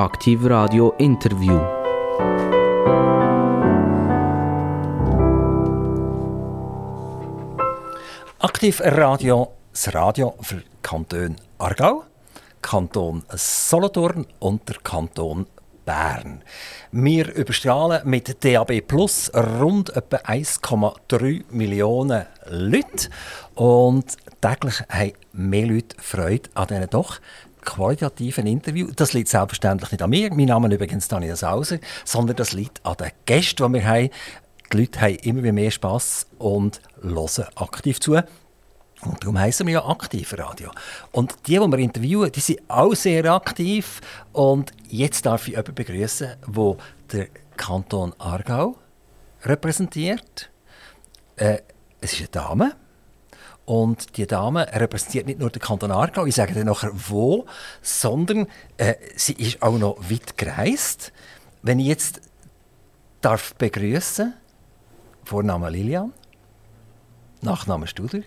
Aktiv Radio Interview. Aktiv Radio, das Radio für Kanton Aargau, Kanton Solothurn und Kanton Bern. Wir überstrahlen mit DAB Plus rund etwa 1,3 Millionen Leute und täglich haben mehr Leute Freude an diesen doch qualitativen Interview. Das liegt selbstverständlich nicht an mir, mein Name ist übrigens Daniel Sauser, sondern das liegt an den Gästen, die wir haben. Die Leute haben immer mehr Spass und hören aktiv zu. Und darum heißen wir ja Aktivradio. Und die, die wir interviewen, die sind auch sehr aktiv. Und jetzt darf ich jemanden begrüßen, der den Kanton Aargau repräsentiert. Äh, es ist eine Dame. Und die Dame repräsentiert nicht nur den Kanton Aargau, ich sage dann nachher wo, sondern äh, sie ist auch noch weit gereist. Wenn ich jetzt darf begrüßen, Vorname Lilian, Nachname Studer.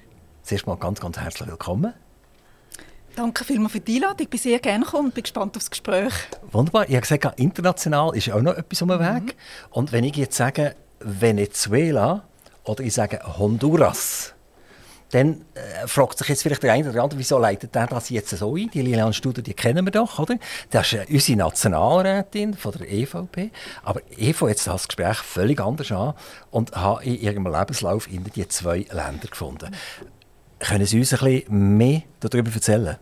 Zuerst mal ganz, ganz herzlich willkommen. Danke vielmals für die Einladung. Ich bin sehr gerne gekommen und bin gespannt auf das Gespräch. Wunderbar. Ich habe gesagt, international ist auch noch etwas um den Weg. Mhm. Und wenn ich jetzt sage Venezuela oder ich sage Honduras, dann äh, fragt sich jetzt vielleicht der eine oder andere, wieso leitet der das jetzt so ein? Die Lilian Studer, die kennen wir doch, oder? Das ist äh, unsere Nationalrätin von der EVP. Aber fange jetzt das Gespräch völlig anders an und habe in ihrem Lebenslauf in die zwei Länder gefunden. Können Sie uns ein bisschen mehr darüber erzählen?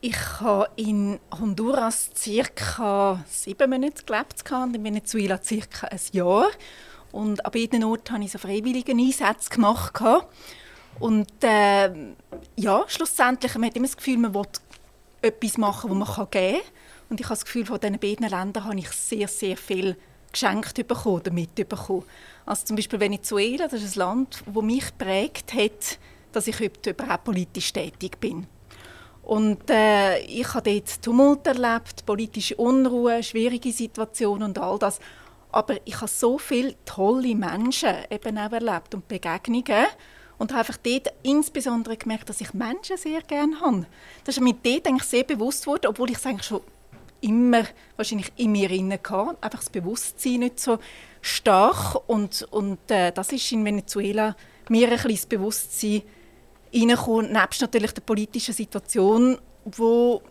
Ich habe in Honduras ca. sieben Monate gelebt und in Venezuela ca. ein Jahr. Und an beiden Orten habe ich so freiwillige Einsätze gemacht. Und äh, ja, schlussendlich man hat immer das Gefühl, man will etwas machen, das man geben kann. Und ich habe das Gefühl, von diesen beiden Ländern habe ich sehr, sehr viel geschenkt bekommen, damit bekommen. Also zum Beispiel Venezuela, das ist ein Land, das mich geprägt hat, dass ich heute überhaupt politisch tätig bin. Und äh, ich habe dort Tumult erlebt, politische Unruhe, schwierige Situationen und all das. Aber ich habe so viele tolle Menschen eben auch erlebt und Begegnungen und habe einfach dort insbesondere gemerkt, dass ich Menschen sehr gerne habe. Das ist mir dort eigentlich sehr bewusst geworden, obwohl ich es eigentlich schon immer wahrscheinlich in mir inne hatte. Einfach das Bewusstsein nicht so stark und, und äh, das ist in Venezuela mir ein bisschen das Bewusstsein reingekommen, nebst natürlich der politischen Situation, wo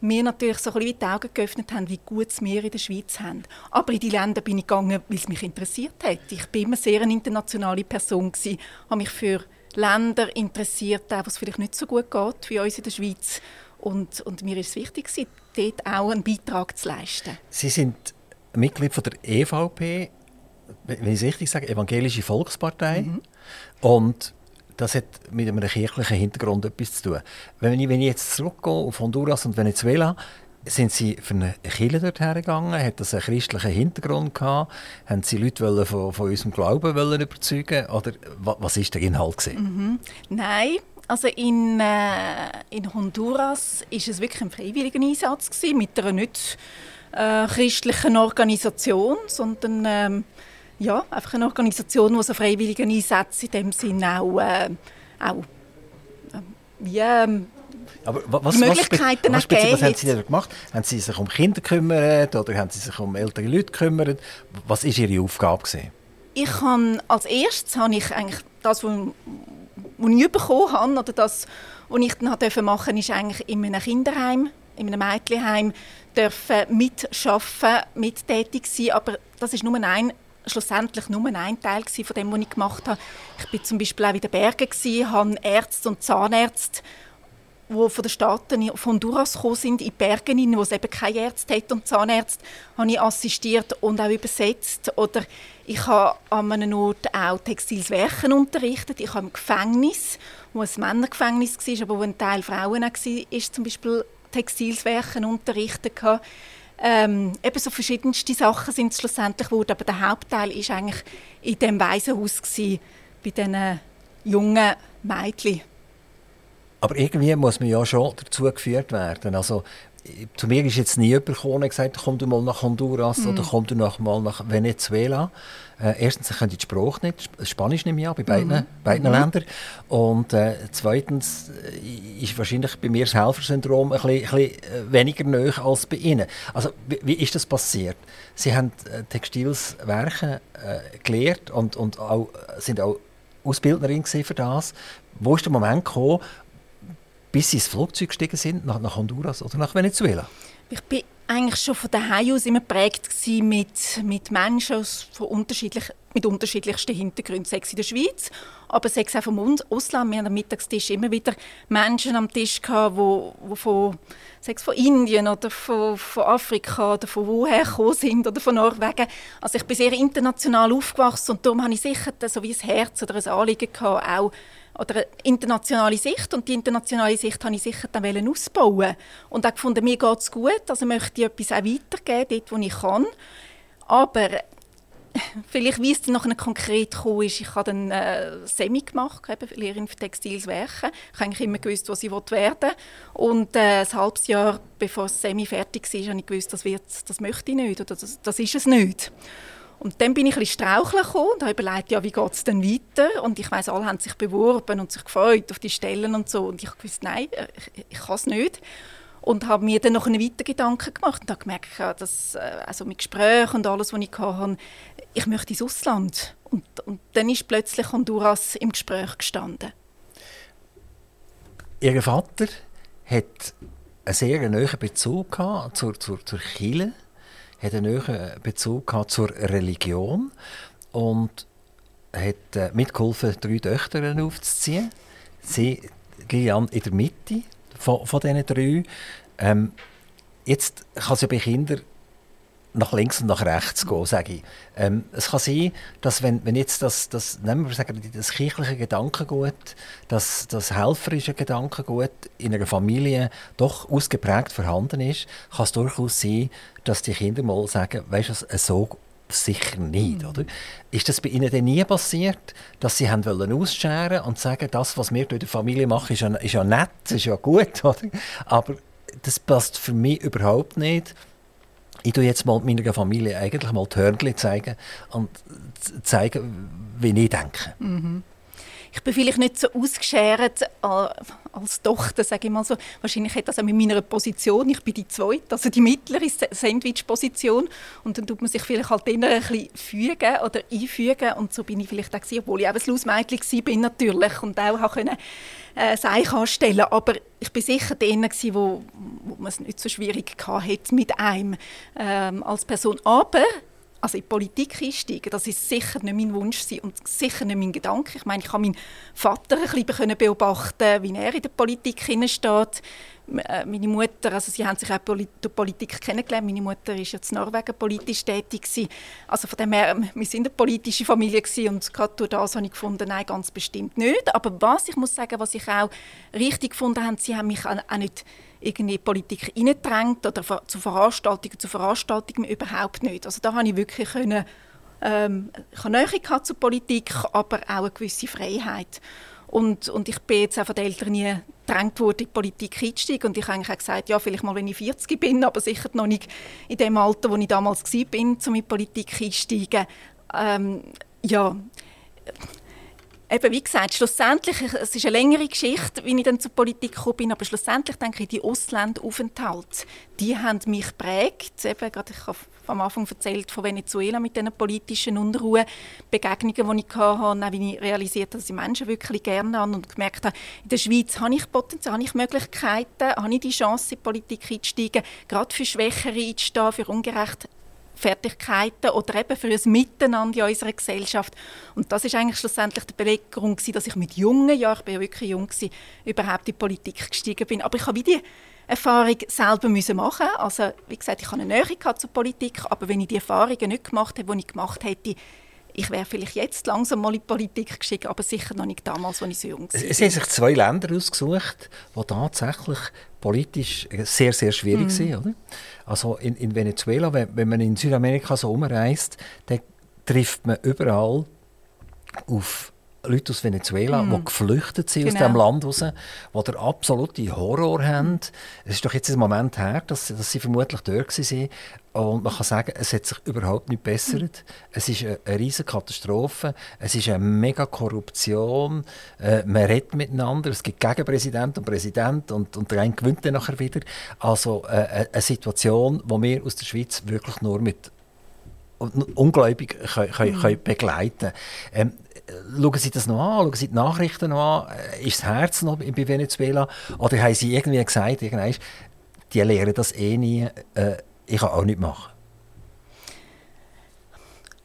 mir natürlich so ein bisschen die Augen geöffnet haben, wie gut es wir in der Schweiz haben. Aber in die Länder bin ich gegangen, weil es mich interessiert hat. Ich bin immer sehr eine internationale Person gewesen, habe mich für Länder interessiert, wo es vielleicht nicht so gut geht wie uns in der Schweiz. Und, und mir ist es wichtig, dort auch einen Beitrag zu leisten. Sie sind Mitglied von der EVP, wenn ich es richtig sage, Evangelische Volkspartei. Mhm. Und das hat mit einem kirchlichen Hintergrund etwas zu tun. Wenn ich, wenn ich jetzt zurückgehe auf Honduras und Venezuela, sind Sie für eine Kirche dorthin gegangen? Hat das einen christlichen Hintergrund gehabt? Haben Sie Leute von, von unserem Glauben wollen überzeugen Oder was war der Inhalt? Mhm. Nein, also in, äh, in Honduras war es wirklich ein freiwilliger Einsatz gewesen, mit einer nicht äh, christlichen Organisation, sondern ähm, ja, einfach eine Organisation, die so freiwillige Einsätze in dem Sinne auch, äh, auch äh, wie, ähm, aber was, Möglichkeiten was, was, was, was haben Sie da gemacht? Haben Sie sich um Kinder gekümmert oder haben Sie sich um ältere Leute gekümmert? Was war Ihre Aufgabe? Gewesen? Ich habe, als erstes habe ich eigentlich das, was, was ich bekommen habe, oder das, was ich dann machen durfte, ist eigentlich in einem Kinderheim, in einem Mädchenheim, dürfen mitarbeiten, mittätig sein. Aber das ist nur ein schlussendlich nur ein Teil von dem, was ich gemacht habe. Ich war zum Beispiel auch in den Bergen, habe Ärzte und Zahnärzte, die von den Staaten von Honduras gekommen sind, in die Berge wo es eben keine Ärzte hat und Zahnärzte, habe ich assistiert und auch übersetzt. Oder ich habe an einem Ort auch Textilswerken unterrichtet. Ich habe im Gefängnis, wo ein Männergefängnis war, aber wo ein Teil Frauen war, zum Beispiel Textilswerken unterrichtet. Ähm, eben so verschiedenste Sachen sind schlussendlich geworden, aber der Hauptteil war eigentlich in dem Waisenhaus gewesen, bei diesen jungen Mädchen. Aber irgendwie muss man ja schon dazu geführt werden. Also, zu mir ist jetzt nie jemand gekommen und gesagt, komm du mal nach Honduras mm. oder komm du nach, mal nach Venezuela. Äh, erstens, sie können die Sprache nicht, Spanisch nicht mehr bei beiden, mm. beiden mm. Ländern. Und äh, zweitens äh, ist wahrscheinlich bei mir das Helfersyndrom ein bisschen, ein bisschen äh, weniger nöch als bei ihnen. Also, wie, wie, ist das passiert? Sie haben äh, Textilswerke äh, gelehrt und, und auch, sind auch Ausbildnerin für das. Wo ist der Moment gekommen, bis sie ins Flugzeug gestiegen sind, nach, nach Honduras oder nach Venezuela? Ich bin eigentlich schon von daheim aus immer geprägt mit, mit Menschen aus, von unterschiedlich, mit unterschiedlichsten Hintergründen, sei in der Schweiz, aber sei es auch vom Ausland. Wir haben am Mittagstisch immer wieder Menschen am Tisch gehabt, wo, wo von, sei es von Indien oder von, von Afrika oder von woher gekommen sind oder von Norwegen. Also ich bin sehr international aufgewachsen und darum habe ich sicher so wie ein Herz oder ein Anliegen gehabt, auch oder eine internationale Sicht und die internationale Sicht habe ich sicher dann ausbauen und auch gefunden, mir geht es gut, also möchte ich etwas auch weitergeben, dort wo ich kann. Aber vielleicht, wie es dann nachher konkret gekommen ist, ich habe dann äh, Semi gemacht, eben Lehrerin für Textilswerke. Ich habe eigentlich immer gewusst, was ich werden. Und äh, ein halbes Jahr bevor das Semi fertig war, habe ich gewusst, das, wird, das möchte ich nicht oder das, das ist es nicht. Und dann bin ich ein bisschen straucheln und habe überlegt, ja, wie geht es denn weiter? Und ich weiß, alle haben sich beworben und sich gefreut auf die Stellen und so. Und ich habe gewusst, nein, äh, ich, ich kann es nicht. Und habe mir dann noch einen weiteren Gedanken gemacht und habe gemerkt, dass, äh, also mit Gesprächen und alles, was ich hatte, ich möchte ins Ausland. Und, und dann ist plötzlich Honduras im Gespräch gestanden. Ihr Vater hat einen sehr nahen Bezug zur, zur, zur Kirche hat einen neuen Bezug zur Religion und hat äh, mitgeholfen, drei Töchter aufzuziehen. Sie liegen in der Mitte von, von diesen drei. Ähm, jetzt kann es ja bei Kindern nach links und nach rechts gehen, sage ich. Ähm, es kann sein, dass wenn, wenn jetzt das, das, nehmen wir sagen, das kirchliche Gedankengut, das, das helferische Gedankengut in einer Familie doch ausgeprägt vorhanden ist, kann es durchaus sein, dass die Kinder mal sagen, weißt du, so sicher nicht, oder? Ist das bei Ihnen denn nie passiert, dass Sie haben wollen ausscheren und sagen, das, was wir durch die Familie machen, ist ja, ist ja nett, ist ja gut, oder? Aber das passt für mich überhaupt nicht ich tue jetzt mal meiner Familie eigentlich mal die Hörnchen zeigen und zeigen, wie ich denke. Mhm. Ich bin vielleicht nicht so ausgeschert als Tochter, sage ich mal so. Wahrscheinlich hat das auch mit meiner Position, ich bin die Zweite, also die mittlere Sandwich-Position. Und dann tut man sich vielleicht halt ein bisschen fügen oder einfügen. Und so bin ich vielleicht auch gewesen, obwohl ich eben ein Lausmädchen bin natürlich und auch können, äh, anstellen Aber ich bin sicher der, wo, wo man es nicht so schwierig hatte mit einem ähm, als Person. Aber also in die Politik einsteigen, das ist sicher nicht mein Wunsch und sicher nicht mein Gedanke. Ich meine, ich habe meinen Vater ein bisschen beobachten, wie er in der Politik steht. Äh, meine Mutter, also sie haben sich auch durch Politik kennengelernt. Meine Mutter ist jetzt in Norwegen politisch tätig gewesen. Also von dem her, wir sind eine politische Familie gewesen und gerade durch das habe ich gefunden, nein, ganz bestimmt nicht. Aber was ich muss sagen, was ich auch richtig gefunden habe, sie haben mich auch nicht irgendwie Politik hineindrängt oder zu Veranstaltungen zu Veranstaltungen überhaupt nicht. Also da habe ich wirklich können, ähm, ich habe Nähe zur Politik, aber auch eine gewisse Freiheit. Und, und ich bin jetzt auch von den Eltern nie gedrängt worden, in die Politik einzusteigen. Und ich habe eigentlich auch gesagt, ja, vielleicht mal, wenn ich 40 bin, aber sicher noch nicht in dem Alter, wo ich damals war, um in die Politik einzusteigen. Ähm, ja, eben, wie gesagt, schlussendlich, es ist eine längere Geschichte, wie ich dann zur Politik gekommen bin, aber schlussendlich denke ich, die Ausländaufenthalte, die haben mich geprägt. Eben, gerade ich habe am Anfang erzählt von Venezuela mit diesen politischen Unruhen, Begegnungen, die ich hatte, und auch wie ich realisiert habe, dass ich Menschen wirklich gerne habe und gemerkt habe, in der Schweiz habe ich Potenzial, habe ich Möglichkeiten, habe ich die Chance, in die Politik einzusteigen, gerade für Schwächere einzustehen, für ungerecht Fertigkeiten oder eben für ein Miteinander in unserer Gesellschaft. Und das ist eigentlich schlussendlich die Beweggrund, dass ich mit jungen Jahren, ich war ja wirklich jung, gewesen, überhaupt in die Politik gestiegen bin. Aber ich habe die Erfahrung selber müssen machen. Also wie gesagt, ich habe eine Nähe zur Politik, aber wenn ich die Erfahrungen nicht gemacht hätte, die ich gemacht hätte, ich wäre vielleicht jetzt langsam mal in die Politik geschickt, aber sicher noch nicht damals, als ich so jung war. Es haben sich zwei Länder ausgesucht, die tatsächlich politisch sehr, sehr schwierig mm. sind. Oder? Also in, in Venezuela, wenn, wenn, man in Südamerika so umreist, dann trifft man überall auf Leute aus Venezuela, Mhm. die geflüchtet sind aus Genau. dem Land raus, die den absoluten Horror haben. Es ist doch jetzt ein Moment her, dass, dass sie vermutlich dort waren. Und man kann sagen, es hat sich überhaupt nicht bessert. Es ist eine, eine riesige Katastrophe. Es ist eine mega Korruption. Äh, man redet miteinander. Es gibt Gegenpräsident und Präsident und, und der eine gewinnt dann nachher wieder. Also äh, eine- eine Situation, die wir aus der Schweiz wirklich nur mit und ungläubig können, können, Mhm. können begleiten ähm, Schauen Sie das noch an? Schauen Sie die Nachrichten noch an? Äh, Ist das Herz noch bei Venezuela? Oder haben Sie irgendwie gesagt, irgendwann, die lehren das eh nie, äh, ich kann auch nicht machen?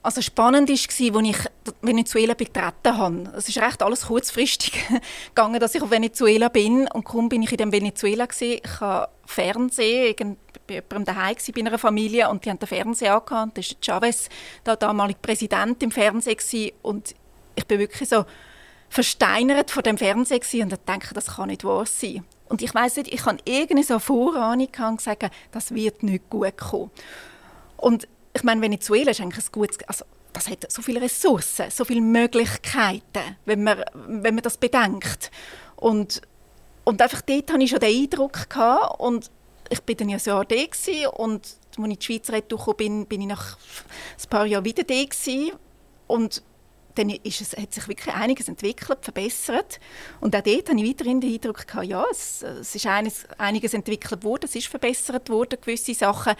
Also spannend war, als ich Venezuela betreten habe. Es ist recht alles kurzfristig gegangen, dass ich auf Venezuela bin. Und kaum bin ich in Venezuela. Gewesen. Ich habe Fernsehen, bei jemandem daheim bei einer Familie, und die haben den Fernseher angehabt. Da war Chavez, der damalige Präsident, im Fernsehen. Gewesen. Und ich bin wirklich so versteinert vor dem Fernseher und dachte, das kann nicht wahr sein. Und ich weiß nicht, ich habe irgendeine so Vorahnung und gesagt, das wird nicht gut kommen. Und ich meine, Venezuela ist eigentlich ein gutes, also das hat so viele Ressourcen, so viele Möglichkeiten, wenn man, wenn man das bedenkt. Und, und einfach dort hatte ich schon den Eindruck gehabt und ich bin dann ja Jahr da und als ich in die Schweiz retourgekommen bin, bin ich nach ein paar Jahren wieder da und dann ist es, hat sich wirklich einiges entwickelt, verbessert. Und auch dort hatte ich weiterhin den Eindruck, gehabt, ja, es, es ist einiges, einiges entwickelt worden, es ist verbessert worden, gewisse Sachen.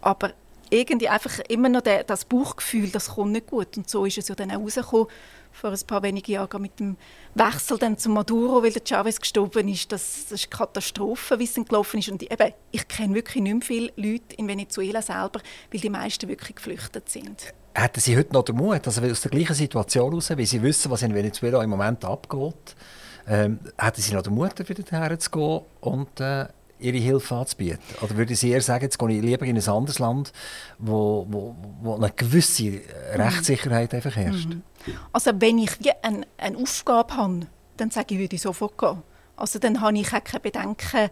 Aber irgendwie einfach immer noch der, das Bauchgefühl, das kommt nicht gut. Und so ist es ja dann auch rausgekommen, vor ein paar wenigen Jahren mit dem Wechsel dann zu Maduro, weil der Chavez gestorben ist. Das, das ist eine Katastrophe, wie es dann gelaufen ist. Und eben, ich kenne wirklich nicht mehr viele Leute in Venezuela selber, weil die meisten wirklich geflüchtet sind. Hätten Sie heute noch den Mut, also aus der gleichen Situation heraus, weil Sie wissen, was in Venezuela im Moment abgeht, ähm, hätten Sie noch den Mut, wieder herzugehen und äh, Ihre Hilfe anzubieten? Oder würde Sie eher sagen, jetzt gehe ich lieber in ein anderes Land, wo, wo, wo eine gewisse Rechtssicherheit einfach herrscht? Also wenn ich wie eine, eine Aufgabe habe, dann sage ich, würde ich sofort gehen. Also dann habe ich auch keine Bedenken, äh,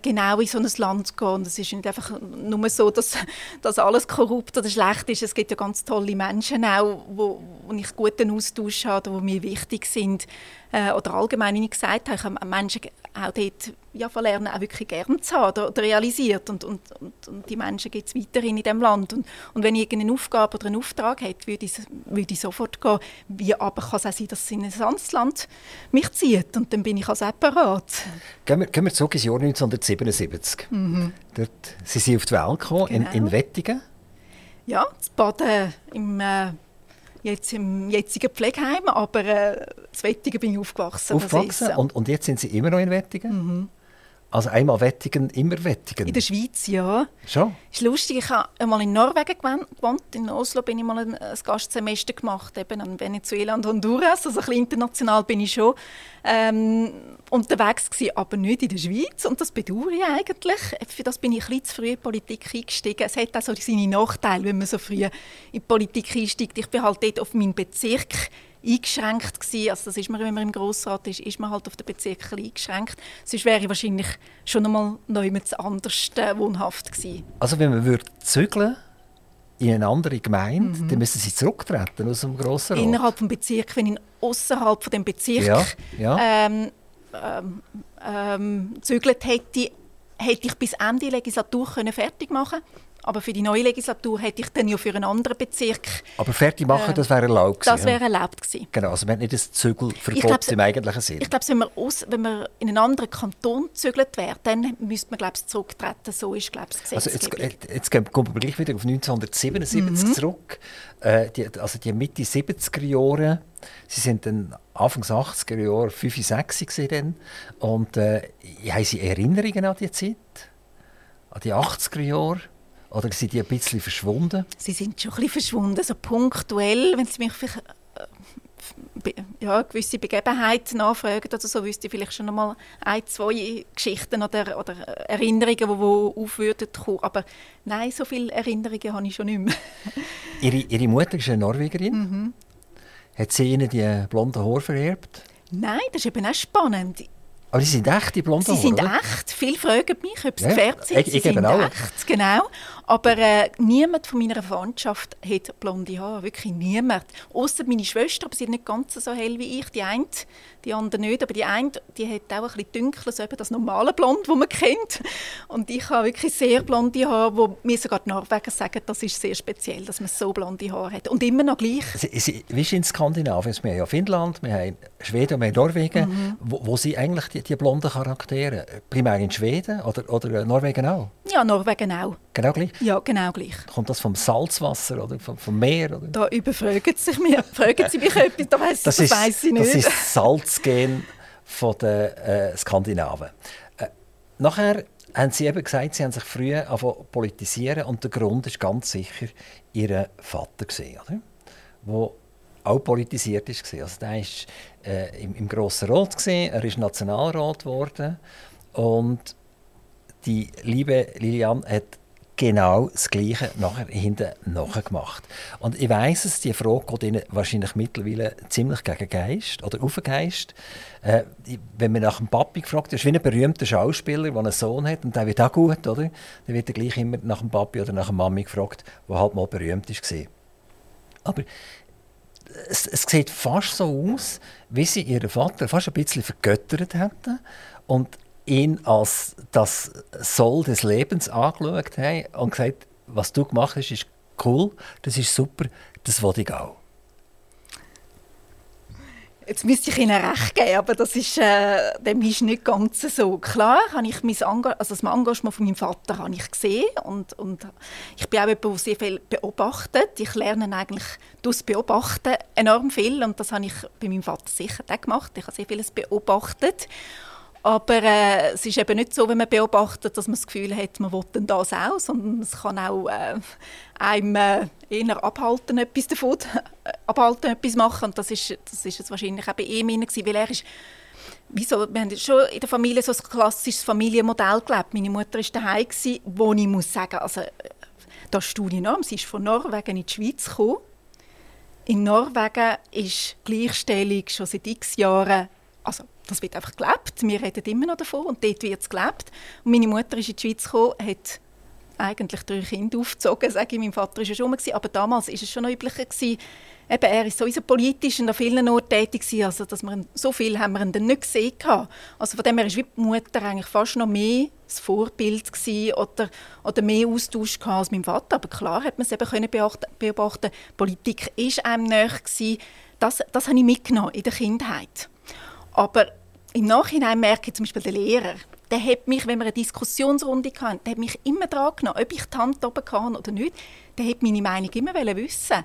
genau in so ein Land zu gehen. Und es ist nicht einfach nur so, dass, dass alles korrupt oder schlecht ist. Es gibt ja ganz tolle Menschen auch, wo, wo ich guten Austausch habe, die mir wichtig sind. Äh, oder allgemein, wie ich gesagt habe, ich habe Menschen auch dort ja, verlernen, auch wirklich gern zu haben oder, oder realisiert. Und, und, und, und die Menschen gibt es weiterhin in diesem Land. Und, und wenn ich irgendeine Aufgabe oder einen Auftrag hätte, würde ich, würde ich sofort gehen. Wie aber kann es auch sein, dass es in ein anderes Land mich zieht. Und dann bin ich also auch bereit. Gehen wir, gehen wir zurück ins Jahr 1977. Dort sind Sie auf die Welt gekommen, in, in Genau. Wettingen. Ja, das Baden im, äh, jetzt im jetzigen Pflegeheim, aber äh, das Wettigen bin ich aufgewachsen. aufgewachsen. Und, und jetzt sind Sie immer noch in Wettingen? Also einmal Wettingen, immer Wettingen? in der Schweiz, ja. Schon? ist lustig, ich habe einmal in Norwegen gewohnt. In Oslo bin ich mal ein, ein Gastsemester gemacht, eben an Venezuela und Honduras. Also ein bisschen international bin ich schon ähm, unterwegs gewesen, aber nicht in der Schweiz. Und das bedauere ich eigentlich. Für das bin ich ein bisschen zu früh in die Politik eingestiegen. Es hat auch so seine Nachteile, wenn man so früh in die Politik einsteigt. Ich bin halt dort auf meinen Bezirk eingeschränkt gewesen. Also das ist man, wenn man im Grossrat ist, ist man halt auf den Bezirk eingeschränkt. Sonst wäre ich wahrscheinlich schon einmal neu anders äh, wohnhaft gewesen. Also wenn man würde zügeln in eine andere Gemeinde, dann müssen Sie zurücktreten aus dem Grossen Rat. innerhalb des Bezirks, wenn ich außerhalb von dem Bezirk Ja, ja. Ähm, ähm, ähm, zügelt hätte, hätte ich bis Ende Legislatur können fertig machen aber für die neue Legislatur hätte ich dann ja für einen anderen Bezirk, Aber fertig machen, Äh, das wäre erlaubt das gewesen, wäre erlaubt gewesen. Genau, also man hat nicht das Zügelverbot glaub's- im eigentlichen Sinn. Ich glaube, wenn aus, wenn man in einen anderen Kanton gezügelt wäre, dann müsste man glaube ich, zurücktreten. So ist glaube ich, das Also jetzt, Gesetzgebung. jetzt kommen wir gleich wieder auf 1977 Mhm. zurück. Äh, die, also die Mitte 70er Jahre, Sie sind dann Anfangs 80er Jahre 5, 6 gewesen dann. Und äh, haben Sie Erinnerungen an die Zeit? An die 80er Jahre? Oder sind die ein bisschen verschwunden? Sie sind schon ein bisschen verschwunden, so punktuell, wenn Sie mich vielleicht äh, ja, gewisse Begebenheit nachfragen oder so, wüsste ich vielleicht schon einmal ein, zwei Geschichten oder, oder Erinnerungen, die, die auf würden kommen. Aber nein, so viele Erinnerungen habe ich schon nicht mehr. Ihre, Ihre Mutter ist eine Norwegerin. Mhm. Hat sie Ihnen die blonden Haare vererbt? Nein, das ist eben auch spannend. Aber die sind echt, die blonden Sie sind oder? echt. Viele fragen mich, ob sie Ja, gefärbt sind. ich- Sie ich eben sind auch. echt, genau. Aber äh, niemand von meiner Verwandtschaft hat blonde Haare. Wirklich niemand. Außer meine Schwester, aber sie ist nicht ganz so hell wie ich. Die eine, die andere nicht. Aber die eine, die hat auch ein bisschen dunkles, eben das normale Blond, das man kennt. Und ich habe wirklich sehr blonde Haare, wo mir sogar die Norweger sagen, das ist sehr speziell, dass man so blonde Haare hat. Und immer noch gleich. Sie, sie, wie ist in Skandinavien? Wir haben ja Finnland, wir haben Schweden und wir haben Norwegen. Mhm. Wo, wo sind eigentlich die, die blonden Charaktere? Primär in Schweden oder, oder Norwegen auch? Ja, Norwegen auch. Genau gleich? Ja, genau gleich. Kommt das vom Salzwasser oder vom, vom Meer? Oder? Da überfragen sie mich, fragen sie mich etwas, da weiss, das, ist, weiss ich nicht. das ist das Salzgen von den äh, Skandinaven. Äh, nachher haben Sie eben gesagt, Sie haben sich früh politisieren und der Grund ist ganz sicher Ihr Vater gewesen, oder? Wo auch politisiert ist gewesen. Also der war äh, im, im Grossen Rat gewesen, er ist Nationalrat geworden und die liebe Lilian hat genau das Gleiche nachher hinten nachgemacht. Und ich weiss es, die Frage geht Ihnen wahrscheinlich mittlerweile ziemlich gegen Geist oder auf den Geist. Äh, wenn man nach dem Papi gefragt ist wie ein berühmter Schauspieler, der einen Sohn hat und der wird auch gut, oder? Dann wird er gleich immer nach dem Papi oder nach der Mami gefragt, der halt mal berühmt war. Aber es, es sieht fast so aus, wie sie ihren Vater fast ein bisschen vergöttert hätten und ihn als das Soll des Lebens angeschaut haben und gesagt, was du gemacht hast, ist cool, das ist super, das will ich auch. Jetzt müsste ich Ihnen recht geben, aber das ist, äh, dem ist nicht ganz so. Klar habe ich mein Enga also das Engagement von meinem Vater habe ich gesehen und, und ich bin auch jemand, der sehr viel beobachtet. Ich lerne eigentlich durch Beobachten enorm viel und das habe ich bei meinem Vater sicher auch gemacht. Ich habe sehr vieles beobachtet. Aber äh, es ist eben nicht so, wenn man beobachtet, dass man das Gefühl hat, man will denn das auch, sondern es kann auch äh, einem äh, eher abhalten, etwas davon, abhalten, etwas machen. Und das ist, das ist es wahrscheinlich auch bei ihm gewesen, weil er ist Wieso? Wir haben schon in der Familie so ein klassisches Familienmodell gelebt. Meine Mutter war daheim, wo ich muss sagen, also, äh, das Studie enorm. Sie ist von Norwegen in die Schweiz gekommen. In Norwegen ist Gleichstellung schon seit x Jahren, also das wird einfach gelebt. Wir reden immer noch davon und dort wird es gelebt. Und meine Mutter ist in die Schweiz gekommen, hat eigentlich drei Kinder aufgezogen, sage ich. Mein Vater war ja schon gewesen, aber damals war es schon noch üblicher. Gewesen. Eben, er war sowieso politisch und an vielen Orten tätig, gewesen, also dass wir so viel haben wir ihn dann nicht gesehen. gehabt. Also von dem her war die Mutter eigentlich fast noch mehr das Vorbild oder, oder mehr Austausch gehabt als mein Vater. Aber klar hat man es eben können beobachten. Politik war einem näher. Das, das habe ich mitgenommen in der Kindheit. Aber im Nachhinein merke ich zum Beispiel der Lehrer, der hat mich, wenn wir eine Diskussionsrunde hatten, der hat mich immer dran genommen, ob ich die Hand oben kann oder nicht. Der hat meine Meinung immer wissen.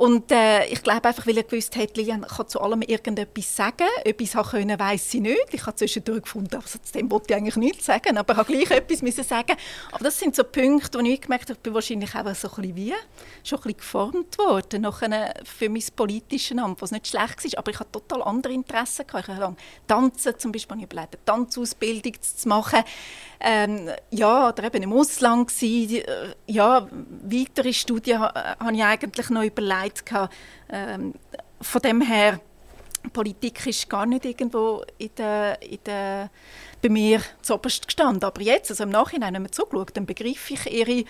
Und äh, ich glaube einfach, weil er gewusst hat, Lilian kann zu allem irgendetwas sagen. Ich es können, weiss ich nicht. Ich habe zwischendurch gefunden, also zu dem wollte ich eigentlich nichts sagen, aber ich habe gleich etwas müssen sagen. Aber das sind so Punkte, wo ich gemerkt habe, ich bin wahrscheinlich auch so ein bisschen wie, schon ein bisschen geformt worden nachher für mein politisches Amt, was nicht schlecht war. Aber ich hatte total andere Interessen. Gehabt. Ich habe tanzen, zum Beispiel ich überlegt, eine Tanzausbildung zu machen. Ähm, ja, oder eben im Ausland gewesen. Äh, Ja, weitere Studien ha- habe ich eigentlich noch überlegt. Gehabt. Ähm, von dem her, Politik ist gar nicht irgendwo in der, in der, bei mir zuoberst gestanden. Aber jetzt, also im Nachhinein, wenn man zurückschaut, dann begreife ich ihre,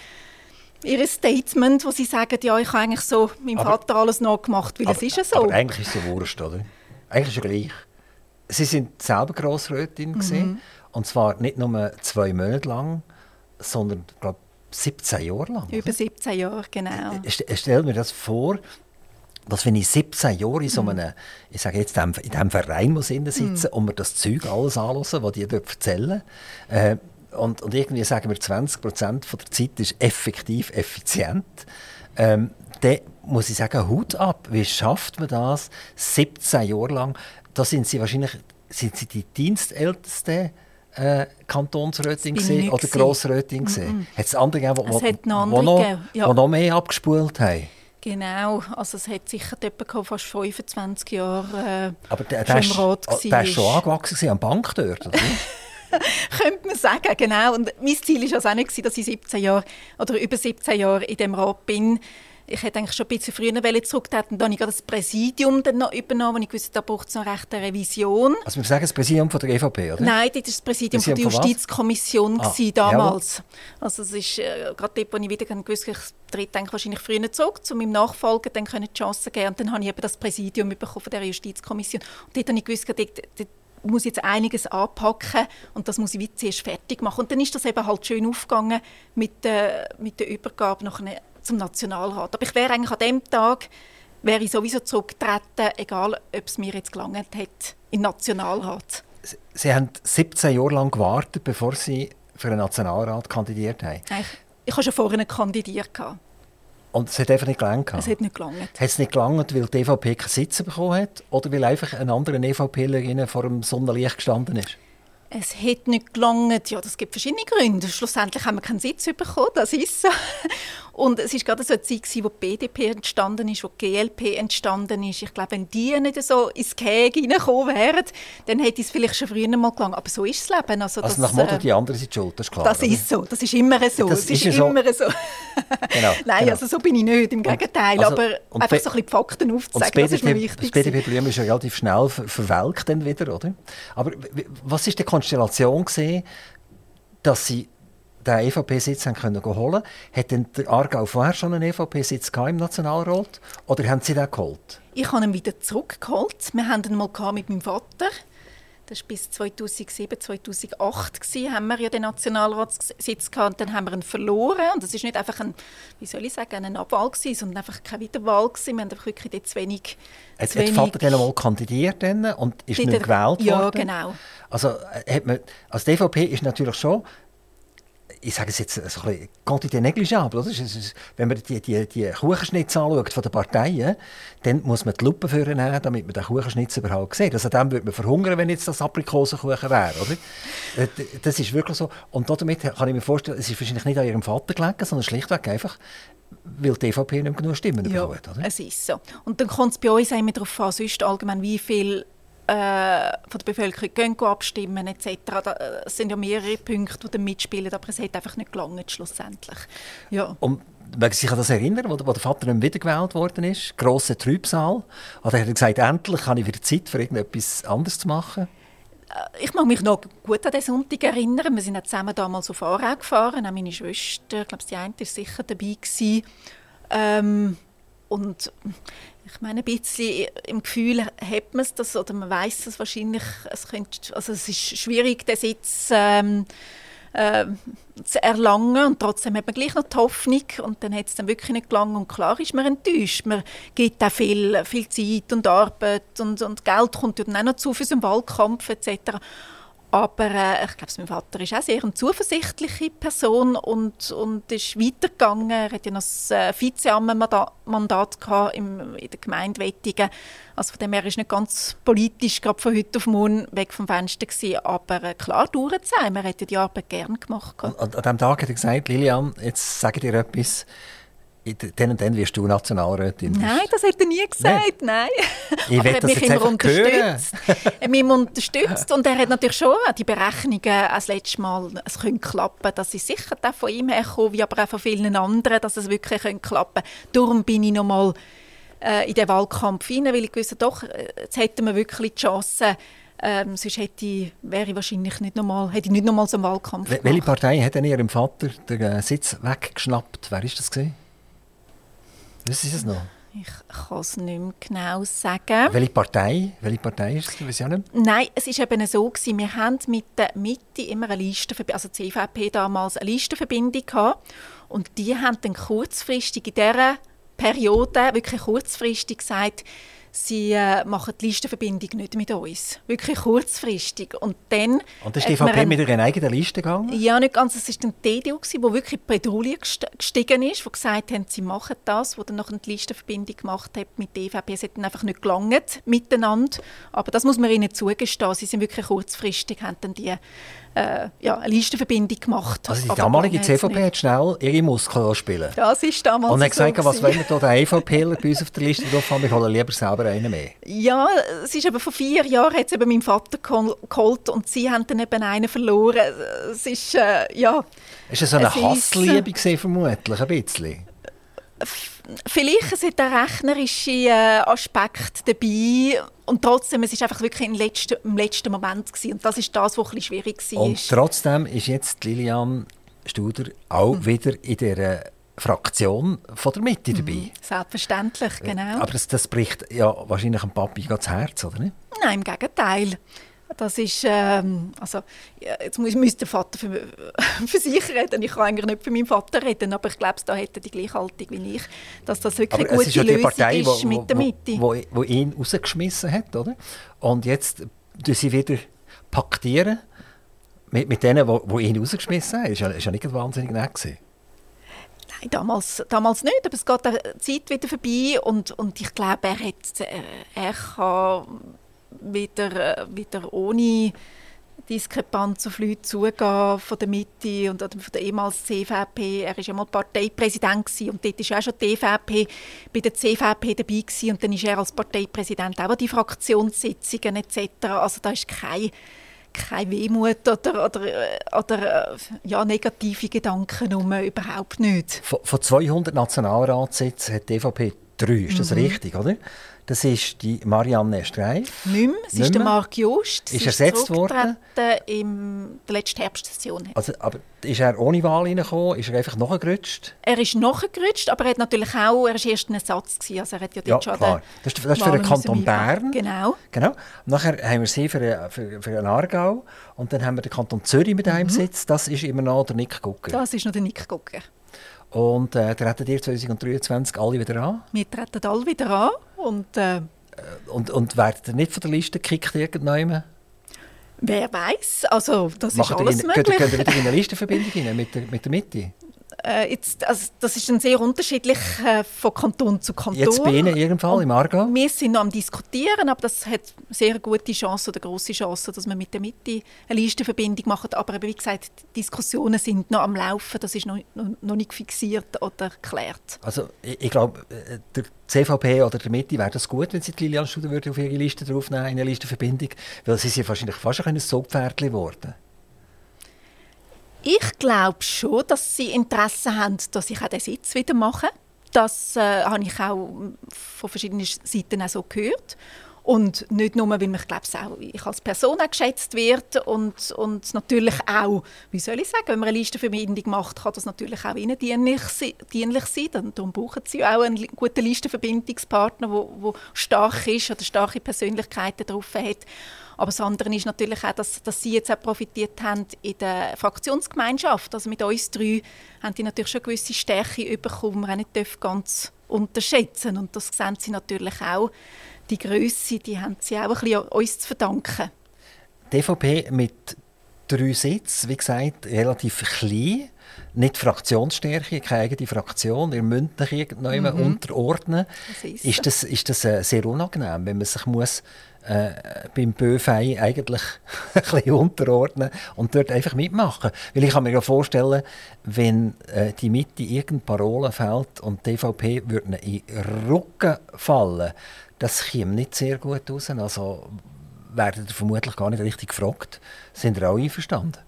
ihre Statement, wo sie sagen, ja, ich habe eigentlich so meinem Aber- Vater alles nachgemacht, weil es ist ja so. Aber eigentlich ist es ja wurscht, oder? Eigentlich ist es ja gleich. Sie sind selber Grossrätin mhm. und zwar nicht nur zwei Monate lang, sondern glaube 17 Jahre lang. Über 17 Jahre, genau. Ich st- stell mir das vor, dass wenn ich 17 Jahre in so einem, ich sage jetzt, in diesem Verein muss innen sitzen und mir das Zeug alles anhören, was die dort erzählen. Äh, und, und irgendwie sagen wir, 20 Prozent der Zeit ist effektiv effizient. Ähm, dann muss ich sagen, Hut ab. Wie schafft man das 17 Jahre lang? Da sind Sie wahrscheinlich sind Sie die dienstälteste äh, Kantonsrätin gesehen oder. Grossrätin gesehen? Hat es andere gegeben, Es die hat noch andere noch, gegeben, ja. noch mehr abgespult haben? Genau, also es hat sicher jemand gehabt, fast 25 Jahre äh, Aber der, schon der, im ist, Rat oh, der ist schon war. angewachsen gewesen, am Bank dort, oder? Könnte man sagen, genau. Und mein Ziel war also auch nicht, dass ich 17 Jahre oder über 17 Jahre in dem Rat bin. Ich hätte eigentlich schon ein bisschen früher zurücktreten Dann habe ich das Präsidium dann noch übernommen, und ich wusste, da braucht es noch recht eine Revision. Also wir sagen das Präsidium von der EVP, oder? Nein, das war das Präsidium, Präsidium von der Justizkommission ah, damals. Jawohl. Also es ist äh, gerade dort, wo ich wieder gewusst ich trete eigentlich wahrscheinlich früher zurück, um meinem Nachfolger dann die Chance zu geben. Und dann habe ich eben das Präsidium bekommen von der Justizkommission. Und dort habe ich gewusst, dort, dort muss jetzt einiges anpacken und das muss ich wie zuerst fertig machen. Und dann ist das eben halt schön aufgegangen mit der, mit der Übergabe nachher zum Nationalrat. Aber ich wäre eigentlich an dem Tag wäre ich sowieso zurückgetreten, egal ob es mir jetzt gelangt hat im Nationalrat. Sie haben 17 Jahre lang gewartet, bevor Sie für den Nationalrat kandidiert haben. Ich, ich habe schon vorher kandidiert. Und es hat einfach nicht gelangt? Es hat nicht gelangt. Hat es nicht gelangt, weil die EVP keinen Sitz bekommen hat? Oder weil einfach ein anderer EVPler vor dem Sonnenlicht gestanden ist? Es hat nicht gelangt. Ja, das gibt verschiedene Gründe. Schlussendlich haben wir keinen Sitz bekommen, das ist so. Und es war gerade so eine Zeit, wo die BDP entstanden ist, wo die GLP entstanden ist. Ich glaube, wenn die nicht so ins Käge reingekommen wären, dann hätte es vielleicht schon früher mal gelangt. Aber so ist das Leben. Also, also nach Motto, äh, die anderen sind schuld, das ist klar. Das oder? ist so, das ist immer so. Das, das ist, ist immer so. genau, Nein, genau. also so bin ich nicht, im Gegenteil. Also, aber einfach so ein bisschen die Fakten aufzuzeigen, BDP, das ist mir wichtig. Das BDP-Blüm ist ja relativ schnell verwelkt dann wieder, oder? Aber was ist die Konstellation gesehen, dass sie den EVP-Sitz holen können. Hat denn der Aargau vorher schon einen EVP-Sitz im Nationalrat oder haben Sie den geholt? Ich habe ihn wieder zurückgeholt. Wir hatten ihn mal mit meinem Vater. Das war bis 2007, 2008 gewesen, haben wir ja den Nationalratssitz gehabt. Dann haben wir ihn verloren. Und das ist nicht einfach ein, wie soll ich sagen, eine Abwahl gewesen, sondern einfach keine Wiederwahl gewesen. Wir haben einfach wirklich dort zu wenig... Hat, hat Vater dann einmal kandidiert und ist nicht gewählt worden? Ja, genau. Also, äh, hat man, also die EVP ist natürlich schon ich sage es jetzt so ein bisschen quantité négligeable, oder? Wenn man die, die, die Kuchenschnitze anschaut von den Parteien, dann muss man die Lupe nehmen, damit man den Kuchenschnitz überhaupt sieht. Also dem würde man verhungern, wenn jetzt das Aprikosenkuchen wäre, oder? Äh, das ist wirklich so. Und damit kann ich mir vorstellen, es ist wahrscheinlich nicht an ihrem Vater gelegen, sondern schlichtweg einfach, weil die EVP nicht genug Stimmen ja, bekommt, oder? es ist so. Und dann kommt es bei uns immer darauf an, sonst allgemein, wie viel äh, von der Bevölkerung gehen, abstimmen etc. Da, äh, es sind ja mehrere Punkte, die mitspielen, aber es hat einfach nicht gelangt schlussendlich. Ja. Mögen Sie sich an das erinnern, wo, der Vater nicht wiedergewählt worden ist? Grosse Trübsal. Oder hat er gesagt, endlich habe ich wieder Zeit, für irgendetwas anderes zu machen? Äh, ich mag mich noch gut an den Sonntag erinnern. Wir sind zusammen damals auf Aarau gefahren. Auch meine Schwester, ich glaube, die eine war sicher dabei. Gewesen. Ähm, und ich meine, ein bisschen im Gefühl hat man es oder man weiß es wahrscheinlich, es, könnte, also es ist schwierig, den Sitz ähm, äh, zu erlangen und trotzdem hat man gleich noch die Hoffnung und dann hat es dann wirklich nicht gelangen und klar ist man enttäuscht. Man gibt auch viel, viel Zeit und Arbeit und, und Geld kommt dann auch noch zu für einen Wahlkampf etc. Aber äh, ich glaube, mein Vater ist auch sehr eine zuversichtliche Person und, und ist weitergegangen. Er hat ja noch das äh, Vizeamtmandat in der Gemeinde Wettigen. Also von dem her ist nicht ganz politisch, gerade von heute auf morgen weg vom Fenster gewesen. Aber äh, klar, durchzuziehen. Man hätte die Arbeit gerne gemacht. Und, an diesem Tag hat er gesagt, Lilian, jetzt sage ich dir etwas dann und dann wirst du Nationalrätin. Nein, das hat er nie gesagt, nein. nein. Ich will das mich immer unterstützt. er mich unterstützt und er hat natürlich schon die Berechnungen das letzte Mal, es könnte klappen, dass ich sicher von ihm herkomme, wie aber auch von vielen anderen, dass es wirklich klappen könnte. Darum bin ich nochmal äh, in den Wahlkampf hinein, weil ich wusste, doch, äh, jetzt hätten wir wirklich die Chance, ähm, sonst hätte ich, wäre ich wahrscheinlich nicht nochmal, hätte ich nicht nochmal so einen Wahlkampf gemacht. Welche Partei hat denn Ihrem Vater den äh, Sitz weggeschnappt? Wer war das? Gewesen? Was ist es noch? Ich kann es nicht mehr genau sagen. Welche Partei? Welche Partei ist es? Weiß ich nicht. Nein, es war eben so, gewesen, wir haben mit der Mitte immer eine Listenverbindung, also die CVP damals eine Listenverbindung gehabt. Und die haben dann kurzfristig in dieser Periode, wirklich kurzfristig gesagt, sie äh, machen die Listenverbindung nicht mit uns. Wirklich kurzfristig. Und dann... Und ist die EVP mit ihrer eigenen Liste gegangen? Ja, nicht ganz. Es war die EDU, die wirklich in Petrouille gestiegen ist, die gesagt haben, sie machen das, die dann noch eine Listenverbindung gemacht hat mit der EVP. Es hat dann einfach nicht gelangt miteinander. Aber das muss man ihnen zugestehen. Sie sind wirklich kurzfristig, haben dann die äh, ja, eine Listenverbindung gemacht. Also die damalige CVP hat schnell ihre Muskeln spielen. Das ist damals Und hat gesagt, so was wollen wir da den EVPler bei uns auf der Liste drauf haben, wir holen lieber selber einen mehr. Ja, es ist eben vor vier Jahren hat es eben meinen Vater geholt und sie haben dann eben einen verloren. Es ist, äh, ja... Ist es so eine Hassliebe ist, vermutlich, ein bisschen? Vielleicht sind der rechnerische äh, Aspekt dabei und trotzdem, es ist einfach wirklich im letzten, im letzten Moment gewesen. und das ist das, was ein schwierig war. Und trotzdem ist jetzt Lilian Studer auch mhm. wieder in der Fraktion von der Mitte dabei. Mhm, selbstverständlich, genau. Aber das, das bricht ja wahrscheinlich dem Papi das Herz, oder nicht? Nein, im Gegenteil. Das ist, ähm, also, jetzt muss, müsste der Vater für, für, sich reden. Ich kann eigentlich nicht für meinen Vater reden, aber ich glaube, da hätte die gleiche Haltung wie ich, dass das wirklich aber eine gute ist ja Lösung Partei, ist wo, mit der Mitte. Wo, wo, wo ihn rausgeschmissen hat, oder? Und jetzt tun sie wieder paktieren mit, mit denen, die ihn rausgeschmissen haben. Das war ja, ja nicht wahnsinnig nett. Gewesen. Nein, damals, damals nicht, aber es geht die Zeit wieder vorbei und, und ich glaube, er, hat, er kann wieder, äh, wieder ohne Diskrepanz auf Leute zugehen von der Mitte und von der ehemals CVP. Er war ja mal Parteipräsident gewesen, und dort war auch schon die EVP bei der CVP dabei gewesen, und dann ist er als Parteipräsident auch an die Fraktionssitzungen etc. Also da ist kein keine Wehmut oder, oder, oder ja, negative Gedanken um, überhaupt nicht. Von, von 200 Nationalratssitzen hat die EVP drei, ist das mhm. richtig, oder? Das ist die Marianne Streif. Nicht mehr. Es ist der Marc Jost. Ist ersetzt worden? in der letzten Herbstsession. Also, aber ist er ohne Wahl reingekommen? Ist er einfach nachgerutscht? Er ist nachgerutscht, aber er hat natürlich auch, er war erst ein Ersatz. Gewesen, also er hat ja, ja schon klar. Das ist, das ist für den Kanton Bern. Genau. genau. Nachher haben wir sie für, für, für einen Aargau und dann haben wir den Kanton Zürich mit einem mhm. Sitz. Das ist immer noch der Nick Gucker. Das ist noch der Nick Gucker. Und äh, treten ihr 2023 alle wieder an? Wir treten alle wieder an. Und, äh, äh, und, und werdet ihr nicht von der Liste gekickt irgendwann? Wer weiß, also das Macht ist alles in, möglich. Könnt, könnt ihr wieder in eine Listenverbindung rein, mit, der, mit der Mitte? Äh, jetzt, also das ist dann sehr unterschiedlich äh, von Kanton zu Kanton. Jetzt bei Ihnen in Ihrem Fall, im Aargau? Wir sind noch am diskutieren, aber das hat sehr gute Chance oder große Chance, dass wir mit der Mitte eine Listenverbindung machen. Aber wie gesagt, die Diskussionen sind noch am Laufen, das ist noch, noch, nicht fixiert oder geklärt. Also ich, ich glaube, äh, der CVP oder der Mitte wäre das gut, wenn sie die Lilian Studer auf ihre Liste draufnehmen, eine Listenverbindung, weil sie sind wahrscheinlich fast ein Sogpferdchen geworden. Ich glaube schon, dass sie Interesse haben, dass ich auch den Sitz wieder mache. Das äh, habe ich auch von verschiedenen Seiten auch so gehört. Und nicht nur, weil mich, glaube auch ich als Person geschätzt wird und, und natürlich auch, wie soll ich sagen, wenn man eine Listenverbindung macht, kann das natürlich auch ihnen dienlich, dienlich sein. Und darum brauchen sie auch einen guten Listenverbindungspartner, der stark ist oder starke Persönlichkeiten drauf hat. Aber das andere ist natürlich auch, dass, dass Sie jetzt auch profitiert haben in der Fraktionsgemeinschaft. Also mit uns drei haben die natürlich schon gewisse Stärke bekommen, die wir auch nicht ganz unterschätzen Und das sehen Sie natürlich auch. Die Größe, die haben Sie auch ein bisschen uns zu verdanken. Die EVP mit drei Sitzen, wie gesagt, relativ klein nicht Fraktionsstärke, keine eigene Fraktion, ihr müsst euch irgendwann mhm. unterordnen. Das ist, ist, das, ist das äh, sehr unangenehm, wenn man sich muss äh, beim Böfei eigentlich ein bisschen unterordnen und dort einfach mitmachen. Weil ich kann mir ja vorstellen, wenn äh, die Mitte irgendeine Parole fällt und die DVP würde in Rücken fallen, das käme nicht sehr gut raus. Also werden vermutlich gar nicht richtig gefragt. Sind ihr auch einverstanden?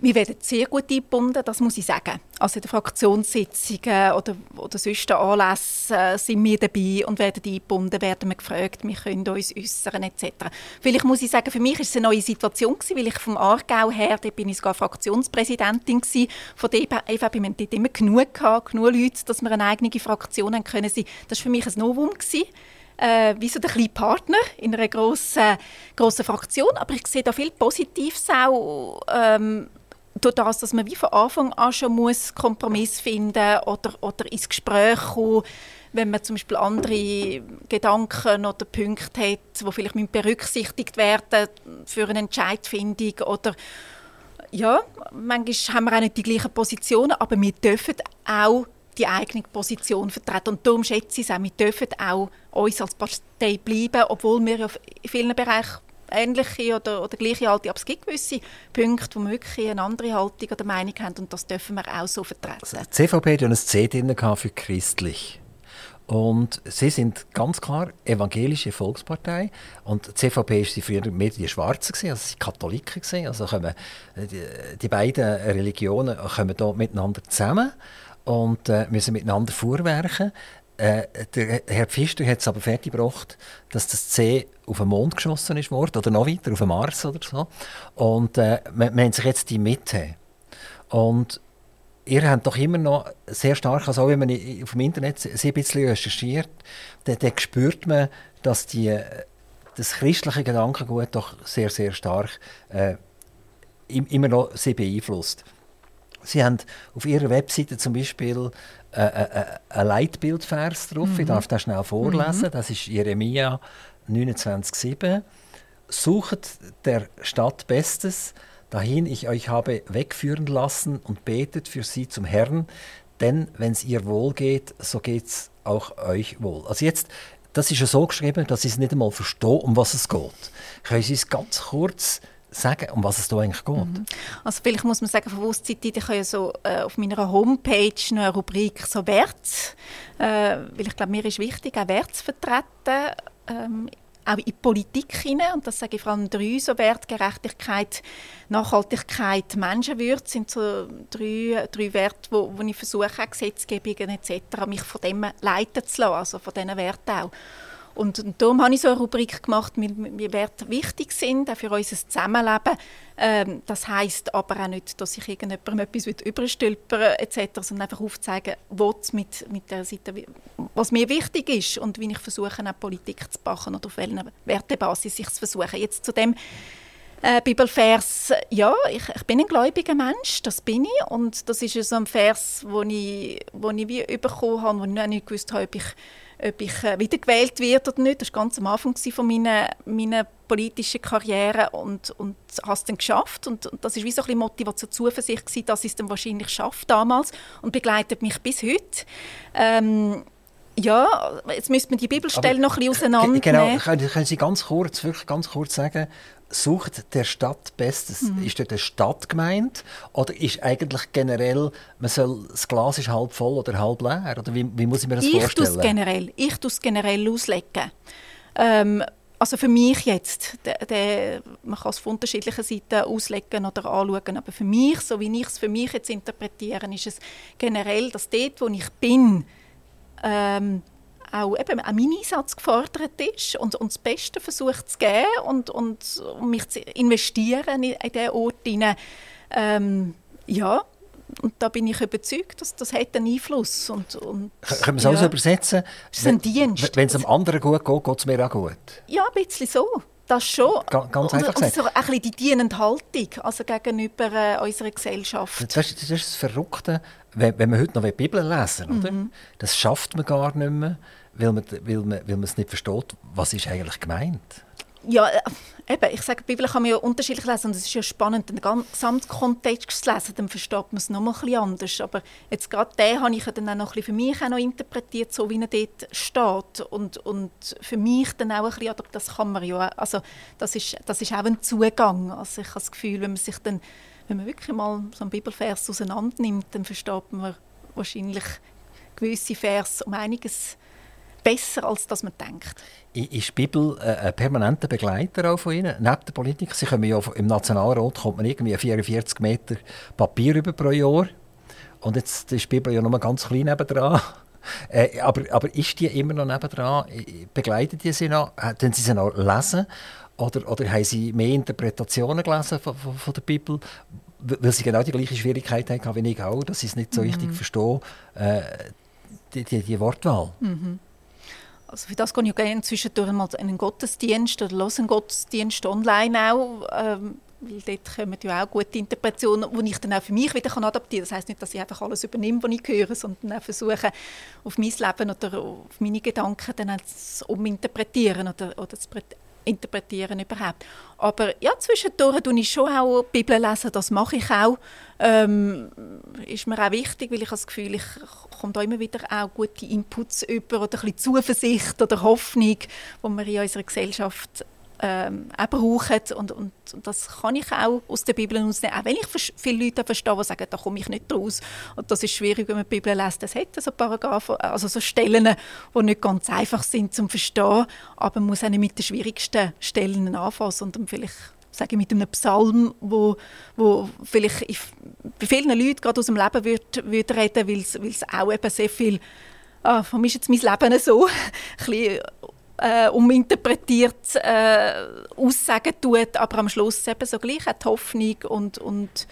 Wir werden sehr gut eingebunden, das muss ich sagen. Also in den Fraktionssitzungen oder, oder sonst Anlässen äh, sind wir dabei und werden eingebunden, werden wir gefragt, wir können uns äußern etc. Vielleicht muss ich sagen, für mich ist es eine neue Situation gewesen, weil ich vom Aargau her, da bin ich sogar Fraktionspräsidentin gewesen, von der EVP, wir hatten dort immer genug gehabt, genug Leute, dass wir eine eigene Fraktion haben können. Das war für mich ein Novum gewesen äh, wie so der kleine Partner in einer grossen, grossen Fraktion. Aber ich sehe da viel Positives auch ähm, durch das, dass man wie von Anfang an schon muss Kompromiss finden oder, oder ins Gespräch kommen wenn man zum Beispiel andere Gedanken oder Punkte hat, die vielleicht berücksichtigt werden für eine Entscheidfindung oder ja, manchmal haben wir auch nicht die gleichen Positionen, aber wir dürfen auch die eigene Position vertreten. Und darum schätze ich es auch, wir dürfen auch uns als Partei bleiben, obwohl wir in vielen Bereichen ähnliche oder, oder gleiche Haltung. Aber es gibt gewisse Punkte, wo wir wirklich eine andere Haltung oder Meinung haben und das dürfen wir auch so vertreten. Also die CVP hatte ein C drin für christlich. Und sie sind ganz klar evangelische Volkspartei. Und die CVP war früher mehr die Schwarzen, gewesen, also die Katholiken. Also kommen, die, die, beiden Religionen kommen hier miteinander zusammen und äh, müssen miteinander vorwerken. Äh, der Herr Pfister hat es aber fertiggebracht, dass das C auf den Mond geschossen ist worden, oder noch weiter, auf den Mars oder so. Und äh, wir, wir sich jetzt die Mitte. Und ihr habt doch immer noch sehr stark, also auch wenn man auf dem Internet sehr ein bisschen recherchiert, dann, dann spürt man, dass die, das christliche Gedankengut doch sehr, sehr stark äh, immer noch sie beeinflusst. Sie haben auf ihrer Webseite zum Beispiel äh, äh, äh ein Leitbildvers drauf. Mhm. Ich darf das schnell vorlesen. Mhm. Das ist Jeremia 29,7. Sucht der Stadt Bestes, dahin ich euch habe wegführen lassen und betet für sie zum Herrn, denn wenn es ihr wohl geht, so geht es auch euch wohl. Also jetzt, das ist ja so geschrieben, dass ich es nicht einmal verstehe, um was es geht. Können Sie es ganz kurz sagen, um was es hier eigentlich geht? Mhm. Also vielleicht muss man sagen, Verwusstzeit, ich habe ja so äh, auf meiner Homepage noch eine Rubrik so Wert, äh, weil ich glaube, mir ist wichtig, auch Wert zu vertreten. Ähm, auch in die Politik hinein. Und das sage ich vor allem drei so Werte, Gerechtigkeit, Nachhaltigkeit, Menschenwürde sind so drei, drei Werte, wo, wo ich versuche, Gesetzgebungen etc. mich von dem leiten zu lassen, also von diesen Werten auch. Und, darum habe ich so eine Rubrik gemacht, mir Werte wichtig sind, auch für unser Zusammenleben. Ähm, das heisst aber auch nicht, dass ich irgendjemandem etwas überstülpern etc., sondern einfach aufzeigen, was mit, mit der Seite, was mir wichtig ist und wie ich versuche, auch Politik zu machen oder auf welcher Wertebasis ich es versuche. Jetzt zu dem äh, Bibelvers, ja, ich, ich, bin ein gläubiger Mensch, das bin ich. Und das ist so ein Vers, wo ich, wo ich wie bekommen habe, wo ich noch nicht gewusst habe, ob ich ob ich äh, wiedergewählt werde oder nicht. Das war ganz am Anfang von meiner, meiner politischen Karriere und, und habe es dann geschafft. Und, und das war wie so ein bisschen Motivation, Zuversicht gewesen, dass ich es dann wahrscheinlich schaffe damals und begleitet mich bis heute. Ähm, ja, jetzt müsste man die Bibelstelle Aber, noch ein bisschen auseinandernehmen. Genau, können, Sie ganz kurz, wirklich ganz kurz sagen, sucht der Stadt Bestes? Mhm. Ist dort eine Stadt gemeint? Oder ist eigentlich generell, man soll, das Glas ist halb voll oder halb leer? Oder wie, wie muss ich mir das ich vorstellen? Generell, ich tue es generell auslegen. Ähm, also für mich jetzt, der, der, man kann es von unterschiedlichen Seiten auslegen oder anschauen, aber für mich, so wie ich es für mich jetzt interpretiere, ist es generell, dass dort, wo ich bin, ähm, auch eben an meinen Einsatz gefordert ist und, und das Beste versucht zu geben und, und, und mich zu investieren in, in diesen Ort hinein. Ähm, ja, und da bin ich überzeugt, dass das hat einen Einfluss. Und, und, Können wir es ja. auch so übersetzen? Es ist ein Dienst. Wenn es dem anderen gut geht, geht es mir auch gut? Ja, ein bisschen so. Das schon. ganz einfach und, und so ein bisschen die dienende Haltung also gegenüber äh, unserer Gesellschaft. Das, das ist das Verrückte, wenn, wenn man heute noch die Bibel lesen. Mhm. Das schafft man gar nicht mehr weil man, weil man, weil man es nicht versteht, was ist eigentlich gemeint? Ja, äh, eben, ich sage, die Bibel kann man ja unterschiedlich lesen und es ist ja spannend, den Gesamtkontext zu lesen, dann versteht man es noch mal ein bisschen anders. Aber jetzt gerade den habe ich dann auch noch ein für mich auch noch interpretiert, so wie er dort steht. Und, und für mich dann auch ein bisschen, aber das kann man ja, also das ist, das ist auch ein Zugang. Also ich habe das Gefühl, wenn man sich dann, wenn man wirklich mal so einen Bibelvers auseinander nimmt, dann versteht man wahrscheinlich gewisse Vers um einiges besser, als dass man denkt. Ist die Bibel äh, ein permanenter Begleiter auch von Ihnen, neben der Politik? Sie kommen ja im Nationalrat kommt man irgendwie 44 Meter Papier über pro Jahr. Und jetzt ist die Bibel ja nur ganz klein nebendran. Äh, aber, aber ist die immer noch nebendran? Begleitet die sie noch? Können Sie sie noch lesen? Oder, oder haben Sie mehr Interpretationen gelesen von, von, von der Bibel? Weil Sie genau die gleiche Schwierigkeit haben wie ich auch, dass Sie es nicht so mhm. richtig verstehen, äh, die, die, die Wortwahl. Mhm. Also für das gehe ich gerne zwischendurch mal in einen Gottesdienst oder höre einen Gottesdienst online auch. Ähm, weil dort kommen ja auch gute Interpretationen, die ich dann auch für mich wieder adaptieren kann. Das heisst nicht, dass ich einfach alles übernehme, was ich höre, sondern auch versuche, auf mein Leben oder auf meine Gedanken dann zu uminterpretieren oder, oder zu interpretieren überhaupt. Aber ja, zwischendurch tue ich schon auch Bibel lesen, das mache ich auch. Ähm, ist mir auch wichtig, weil ich das Gefühl, ich komme da immer wieder auch gute Inputs über oder ein bisschen Zuversicht oder Hoffnung, die wir in unserer Gesellschaft ähm, auch brauchen. Und, und, und, das kann ich auch aus der Bibel ausnehmen. Auch wenn ich viele Leute verstehe, die sagen, da komme ich nicht raus. Und das ist schwierig, wenn man die Bibel liest. Das hat so Paragraphen, also so Stellen, die nicht ganz einfach sind zum Verstehen. Aber man muss auch nicht mit den schwierigsten Stellen anfangen, sondern vielleicht sage ich, mit einem Psalm, wo, wo vielleicht bei vielen Leuten gerade aus dem Leben wird, wird reden, weil es auch eben sehr viel ah, warum ist jetzt mein Leben so, ein bisschen, äh, uminterpretiert äh, Aussagen tut, aber am Schluss eben so gleich die Hoffnung und, und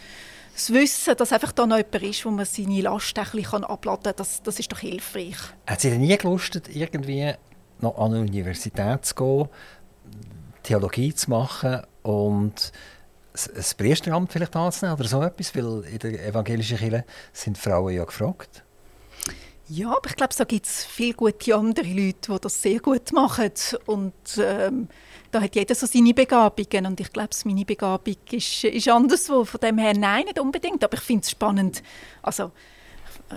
das Wissen, dass einfach da noch jemand ist, wo man seine Last ein bisschen abladen kann, das, das ist doch hilfreich. Hat Sie denn nie gelustet, irgendwie noch an eine Universität zu gehen, Theologie zu machen und ein Priesteramt vielleicht anzunehmen oder so etwas? Weil in der evangelischen Kirche sind Frauen ja gefragt. Ja, aber ich glaube, da gibt es viele gute andere Leute, die das sehr gut machen. Und ähm, da hat jeder so seine Begabungen. Und ich glaube, meine Begabung ist, ist anderswo. Von dem her nein, nicht unbedingt. Aber ich finde es spannend. Also,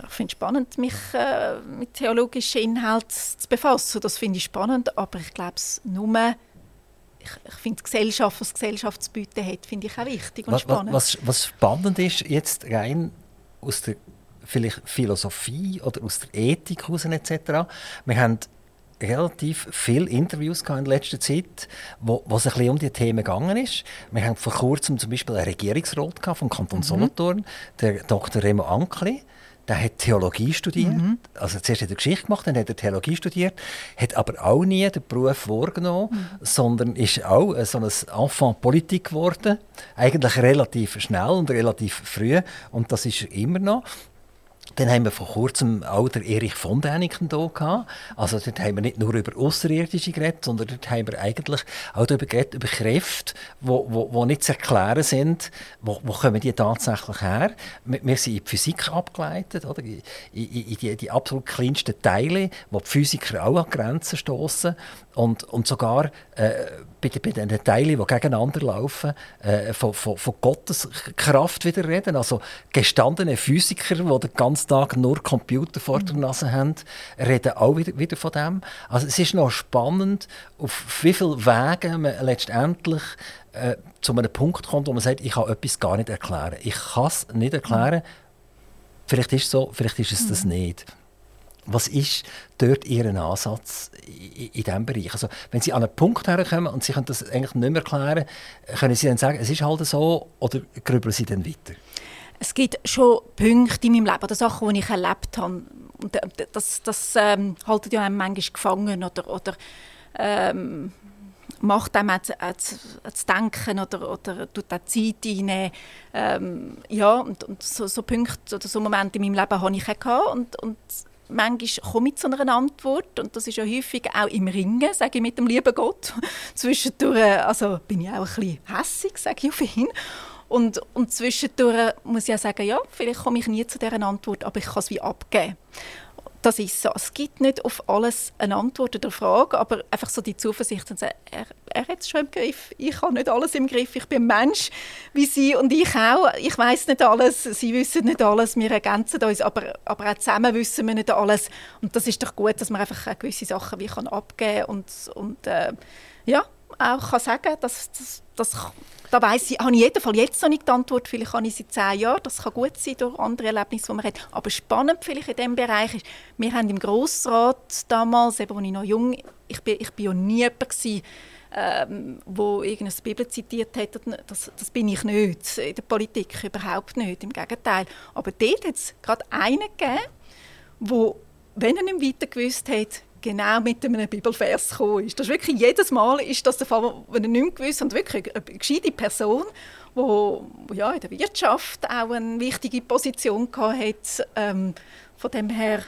ich finde es spannend, mich äh, mit theologischen Inhalten zu befassen. Das finde ich spannend. Aber ich glaube es nur ich, ich finde Gesellschaft, was Gesellschaft zu bieten hat, finde ich auch wichtig und was, spannend. Was, was spannend ist, jetzt rein aus der vielleicht Philosophie oder aus der Ethik heraus etc. Wir haben relativ viele Interviews in letzter Zeit, wo, wo es ein bisschen um die Themen gegangen ist. Wir haben vor kurzem zum Beispiel einen Regierungsrat vom Kanton mhm. Solothurn, der Dr. Remo Ankli. Der hat Theologie studiert. Mhm. Also zuerst hat er Geschichte gemacht, dann hat er Theologie studiert, hat aber auch nie den Beruf vorgenommen, mhm. sondern ist auch so ein Enfant Politik geworden. Eigentlich relativ schnell und relativ früh. Und das ist er immer noch. Dann haben wir vor kurzem auch den Erich von Däniken hier gehabt. Also dort haben wir nicht nur über Außerirdische geredet, sondern dort haben wir eigentlich auch darüber geredet, über Kräfte, die nicht zu erklären sind. Wo, wo kommen die tatsächlich her? Wir, wir sind in die Physik abgeleitet, oder? in, in, in die, die, absolut kleinsten Teile, wo die Physiker auch an Grenzen stoßen und, und sogar äh, bei, bei den Teilen, die gegeneinander laufen, äh, von, von, von Gottes Kraft wieder reden. Also gestandene Physiker, die den ganzen Tag nur Computer vor der Nase haben, reden auch wieder, wieder von dem. Also es ist noch spannend, auf wie viele Wege man letztendlich äh, zu einem Punkt kommt, wo man sagt, ich kann etwas gar nicht erklären. Ich kann es nicht erklären. Vielleicht ist es so, vielleicht ist es das mhm. nicht. Was ist dort Ihr Ansatz in, diesem Bereich? Also, wenn Sie an einen Punkt herkommen und Sie können das eigentlich nicht mehr erklären, können Sie dann sagen, es ist halt so, oder grübeln Sie dann weiter? Es gibt schon Punkte in meinem Leben oder Sachen, die ich erlebt habe. Und das, das ähm, haltet ja einem manchmal gefangen oder, oder ähm, macht einem auch zu, auch zu, denken oder, oder tut auch Zeit rein. Ähm, ja, und, und so, so Punkte oder so Momente in meinem Leben habe ich auch gehabt. Und, und manchmal komme ich zu einer Antwort und das ist ja häufig auch im Ringen, sage ich mit dem lieben Gott. Zwischendurch also bin ich auch ein bisschen hässig, sage ich auf ihn. Und, und zwischendurch muss ich auch sagen, ja, vielleicht komme ich nie zu dieser Antwort, aber ich kann es wie abgeben das ist so. Es gibt nicht auf alles eine Antwort oder Frage, aber einfach so die Zuversicht und sagen, er, er hat es schon im Griff. Ich habe nicht alles im Griff. Ich bin Mensch wie Sie und ich auch. Ich weiß nicht alles. Sie wissen nicht alles. Wir ergänzen uns, aber, aber auch zusammen wissen wir nicht alles. Und das ist doch gut, dass man einfach gewisse Sachen wie kann abgeben und, und äh, ja, auch kann sagen, dass das, das da weiss ich, habe ich jeden jetzt noch nicht die Antwort. Vielleicht habe ich sie zehn Jahre. Das kann gut sein durch andere Erlebnisse, die man hat. Aber spannend vielleicht in diesem Bereich ist, wir haben im Grossrat damals, eben, als ich noch jung ich bin, ich bin ja nie jemand gewesen, ähm, wo irgendeine Bibel zitiert hat. Das, das bin ich nicht in der Politik, überhaupt nicht, im Gegenteil. Aber dort hat es gerade einen gegeben, wo, wenn er nicht weiter gewusst hat, genau mit einem Bibelvers gekommen ist. Das ist wirklich jedes Mal ist das der Fall, wenn er nicht gewusst und wirklich eine gescheite Person, die ja, in der Wirtschaft auch eine wichtige Position hatte. Ähm, von dem her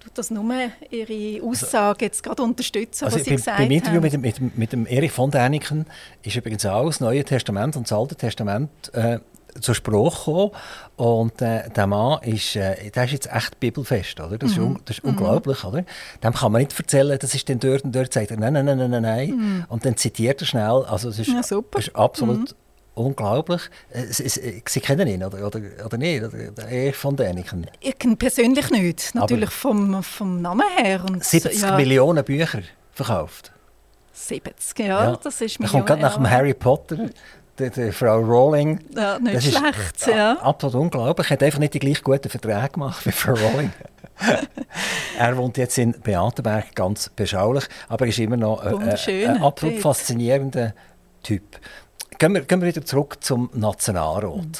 tut das nur Ihre Aussage jetzt gerade unterstützen, also was Sie bei, gesagt beim Interview. Mit, mit, mit dem Erich von Däniken ist übrigens auch das Neue Testament und das Alte Testament äh, zur Sprache gekommen. Und äh, der Mann ist, äh, der ist jetzt echt bibelfest, oder? Das, mhm. ist, das ist, unglaublich, mhm. oder? Dem kann man nicht erzählen, das ist dann dort und dort, sagt er, nein, nein, nein, nein, nein. Mhm. Und dann zitiert er schnell. Also es ist, ja, super. ist absolut mhm. unglaublich. Sie kennen ihn, oder, oder, oder nicht? Oder, er von Däniken? Ich kenne persönlich nicht, natürlich vom, vom Namen her. Und, 70 ja. Millionen Bücher verkauft. 70, ja, ja. das ist mir kommt gerade nach dem Harry Potter. Die, die, Frau Rowling. Ja, nicht das schlecht, ist, ja. Absolut unglaublich. Er hat einfach nicht die gleich guten Verträge gemacht wie Frau Rowling. er wohnt jetzt in Beatenberg, ganz beschaulich, aber er ist immer noch äh, äh ein absolut faszinierender Typ. Gehen wir, gehen wir wieder zurück zum Nationalrat. Mhm.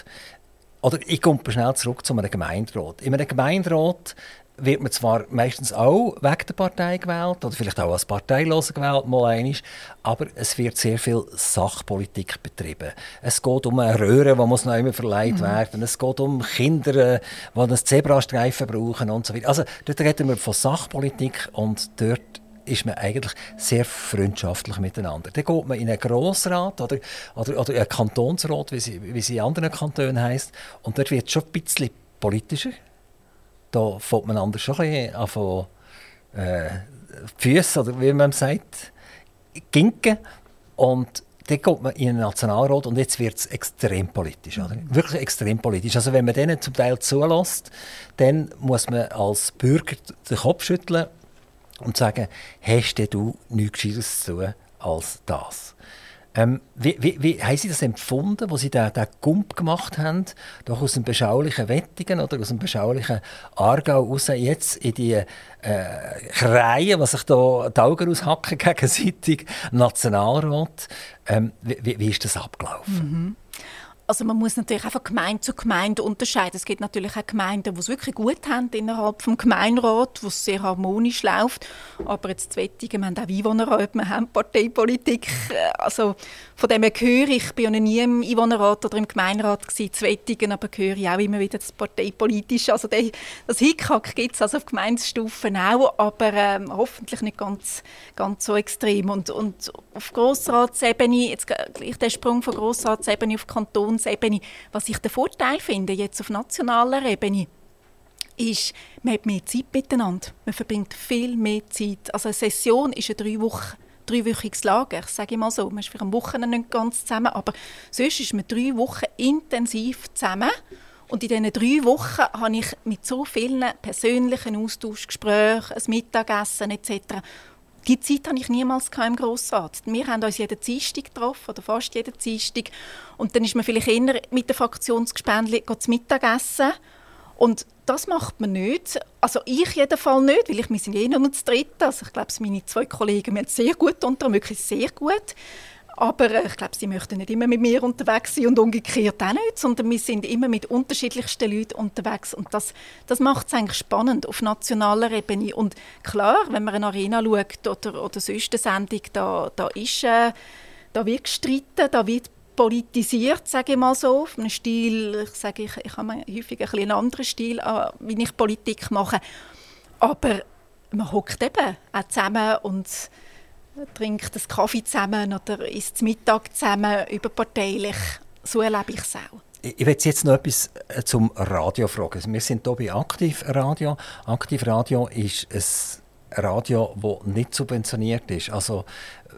Oder ich komme schnell zurück zu einem Gemeinderat. In einem Gemeinderat wird man zwar meistens auch wegen der Partei gewählt oder vielleicht auch als Parteiloser gewählt, mal einmal, aber es wird sehr viel Sachpolitik betrieben. Es geht um eine Röhre, die muss noch immer verleiht mhm. werden. Es geht um Kinder, die einen Zebrastreifen brauchen und so weiter. Also dort reden wir von Sachpolitik und dort ist man eigentlich sehr freundschaftlich miteinander. Dann geht man in einen Grossrat oder, oder, oder einen Kantonsrat, wie sie, wie sie in anderen Kantonen heisst, und dort wird es schon ein bisschen politischer da fängt man anders schon ein bisschen an von, äh, Füße, oder wie man sagt, ginken. Und dann kommt man in den Nationalrat und jetzt wird es extrem politisch. Oder? Wirklich extrem politisch. Also wenn man denen zum Teil zulässt, dann muss man als Bürger den Kopf schütteln und sagen, hast du nichts Gescheites zu tun als das? Ähm, wie, wie, wie haben Sie das empfunden, wo Sie den Gump gemacht haben, doch aus dem beschaulichen Wettingen oder aus dem beschaulichen Aargau raus, jetzt in die äh, Kreie, was sich da die Augen aushacken gegenseitig, Nationalrat. Ähm, wie, wie, ist das abgelaufen? Mhm also man muss natürlich einfach Gemeinde zu Gemeinde unterscheiden. Es gibt natürlich auch Gemeinden, die es wirklich gut haben innerhalb des Gemeinderat, wo es sehr harmonisch läuft. Aber jetzt Zwettigen, wir haben auch Einwohnerrat, wir haben Parteipolitik. Also von dem her höre ich, ich bin ja nie im Einwohnerrat oder im Gemeinderat gewesen, Zwettigen, aber höre ich auch immer wieder das parteipolitische. Also das Hickhack gibt es also auf Gemeindestufen auch, aber ähm, hoffentlich nicht ganz, ganz so extrem. Und, und auf Grossratsebene, jetzt gleich der Sprung von Grossratsebene auf Kanton, Kantonsebene. Was ich den Vorteil finde, jetzt auf nationaler Ebene, ist, man hat mehr Zeit miteinander. Man verbringt viel mehr Zeit. Also eine Session ist ein drei Wochen dreiwöchiges Lager, sage ich mal so. Man ist für am Wochenende nicht ganz zusammen, aber sonst ist man drei Wochen intensiv zusammen. Und in diesen drei Wochen habe ich mit so vielen persönlichen Austauschgesprächen, ein Mittagessen etc. Die Zeit hatte ich niemals im Grossrat. Wir haben uns jeden Dienstag getroffen, oder fast jeden Dienstag. Und dann ist man vielleicht eher mit den Fraktionsgespendli zu Mittagessen. Und das macht man nicht. Also ich jedenfalls nicht, weil ich, wir sind eh nur zu dritt. Also ich glaube, meine zwei Kollegen wir sehr gut unter, wirklich sehr gut. Aber äh, ich glaube, sie möchten nicht immer mit mir unterwegs sein und umgekehrt auch nicht, sondern wir sind immer mit unterschiedlichsten Leuten unterwegs. Und das, das macht es eigentlich spannend auf nationaler Ebene. Und klar, wenn man eine Arena schaut oder, oder sonst eine Sendung, da, da, ist, äh, da wird gestritten, da wird politisiert, sage ich mal so, auf einem Stil, ich sage, ich, ich habe häufig ein einen anderen Stil, äh, wie ich Politik mache. Aber man hockt eben auch zusammen und trinkt einen Kaffee zusammen oder isst Mittag zusammen, überparteilich. So erlebe ich es auch. Ich will jetzt noch etwas äh, zum Radio fragen. Wir sind hier bei Aktiv Radio. Aktiv Radio ist ein Radio, das nicht subventioniert ist. Also, äh,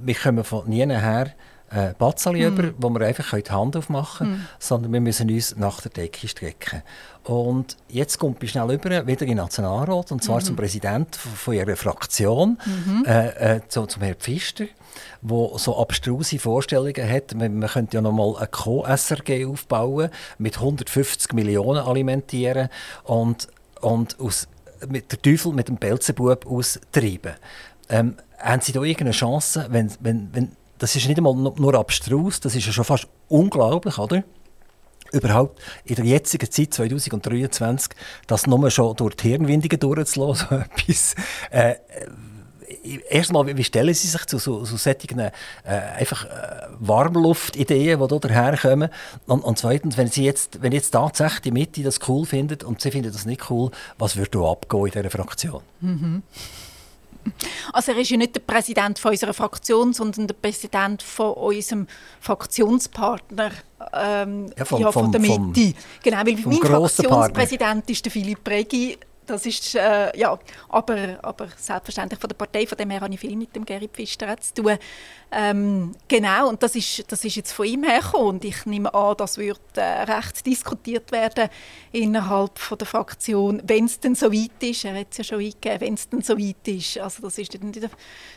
wir kommen von nie her äh, Batzali mm. über, wo wir einfach die Hand aufmachen können, mm. sondern wir müssen uns nach der Decke strecken. Und jetzt kommt ich schnell über, wieder in den Nationalrat, und zwar mm zum Präsidenten von ihrer Fraktion, -hmm. äh, äh, zu, zum Herrn Pfister, der so abstruse Vorstellungen hat. Man, man könnte ja noch mal ein Co-SRG aufbauen, mit 150 Millionen alimentieren und, und aus, mit der Teufel mit dem Belzebub austreiben. Ähm, haben Sie da irgendeine Chance, wenn, wenn, wenn das ist nicht einmal nur abstrus, das ist ja schon fast unglaublich, oder? Überhaupt in der jetzigen Zeit, 2023, das nur schon durch die Hirnwindungen durchzulassen, so etwas. Äh, erstmal, wie stellen Sie sich zu so, so solchen äh, einfach äh, Warmluftideen, die hier daherkommen? Und, und zweitens, wenn Sie jetzt, wenn jetzt tatsächlich die Mitte das cool findet und Sie finden das nicht cool, was würde da abgehen in dieser Fraktion? Mhm. Also er ist ja nicht der Präsident von unserer Fraktion, sondern der Präsident von unserem Fraktionspartner ähm, ja, vom, ja, von der Mitte. Vom, genau, weil mein Fraktionspräsident Partner. ist der Philipp Regi. Das ist, äh, ja, aber, aber selbstverständlich von der Partei, von dem her habe ich viel mit dem Gerrit Pfister zu tun. Ähm, genau, und das ist, das ist jetzt von ihm hergekommen und ich nehme an, das wird äh, recht diskutiert werden innerhalb von der Fraktion, wenn es denn so weit ist. Er hat es ja schon eingegeben, wenn es denn so weit ist. Also das ist nicht,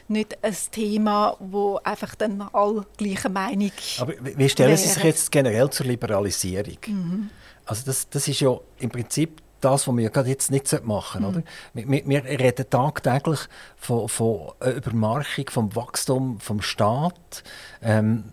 nicht ein Thema, wo einfach dann alle gleiche Meinung Aber wie stellen. Sie sich jetzt generell zur Liberalisierung? Mhm. Also das, das ist ja im Prinzip das, was wir gerade jetzt nicht machen sollten. Mhm. Wir, wir, reden tagtäglich von, von Übermarchung, vom Wachstum vom Staat. Ähm,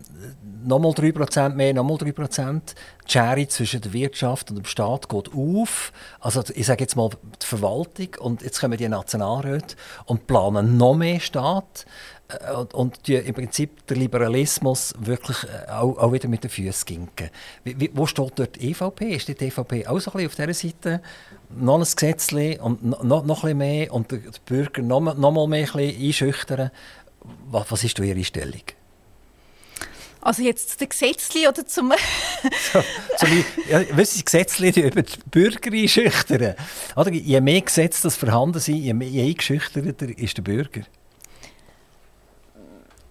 nochmal 3% mehr, nochmal 3%. Die Schere zwischen der Wirtschaft und dem Staat geht auf. Also ich sage jetzt mal die Verwaltung und jetzt kommen die Nationalräte und planen noch mehr Staat. Äh, und, und die im Prinzip der Liberalismus wirklich äh, auch, auch wieder mit den Füßen ginken. Wo steht dort die EVP? Ist die EVP auch so ein bisschen auf dieser Seite? Noch ein Gesetz und noch, noch ein bisschen mehr und den Bürger noch, noch mal mehr einschüchtern? Was, was ist Ihre Stellung? Also jetzt zu den Gesetzli oder zum... so, zum ja, wissen Sie, Gesetzli über die Bürger einschüchtern. Oder? Je mehr Gesetze das vorhanden sind, je, mehr, je eingeschüchterter ist der Bürger.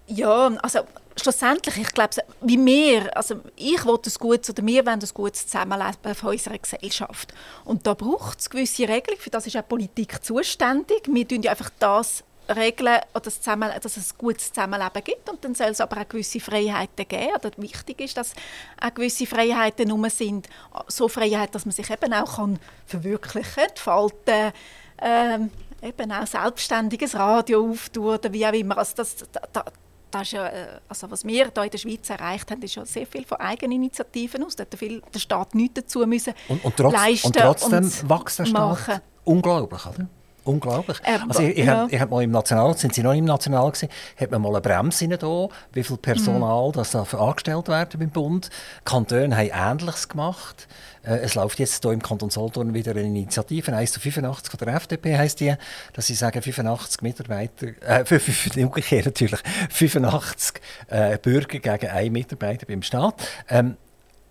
Ja, also schlussendlich, ich glaube, wie wir, also ich will das Gutes oder wir wollen das Gutes Zusammenleben von unserer Gesellschaft. Und da braucht es gewisse Regeln, für das ist auch Politik zuständig. Wir tun ja einfach das regeln, dass, dass es ein gutes Zusammenleben gibt und dann soll es aber auch gewisse Freiheiten geben. Oder wichtig ist, dass auch gewisse Freiheiten nur sind, so Freiheit, dass man sich eben auch kann verwirklichen kann, entfalten, ähm, eben auch selbstständiges Radio auftun oder wie auch immer. Also das, da, das ist ja, äh, also was wir hier in der Schweiz erreicht haben, ist ja sehr viel von Eigeninitiativen aus. Da hat viel, der Staat nichts dazu müssen und, und, trotz, leisten und trotzdem wächst der Staat machen. unglaublich, oder? Unglaublich. Ähm, also ich, ich ja. habe hab mal im National, sind Sie noch im National gewesen, hat man mal eine Bremse da, wie viel Personal mhm. das da angestellt werden beim Bund. Die Kantone haben Ähnliches gemacht. Äh, es läuft jetzt hier im Kanton Solothurn wieder eine Initiative, 1 zu 85 von der FDP heisst die, dass sie sagen, 85 Mitarbeiter, äh, umgekehrt natürlich, 85 äh, Bürger gegen einen Mitarbeiter beim Staat. Ähm,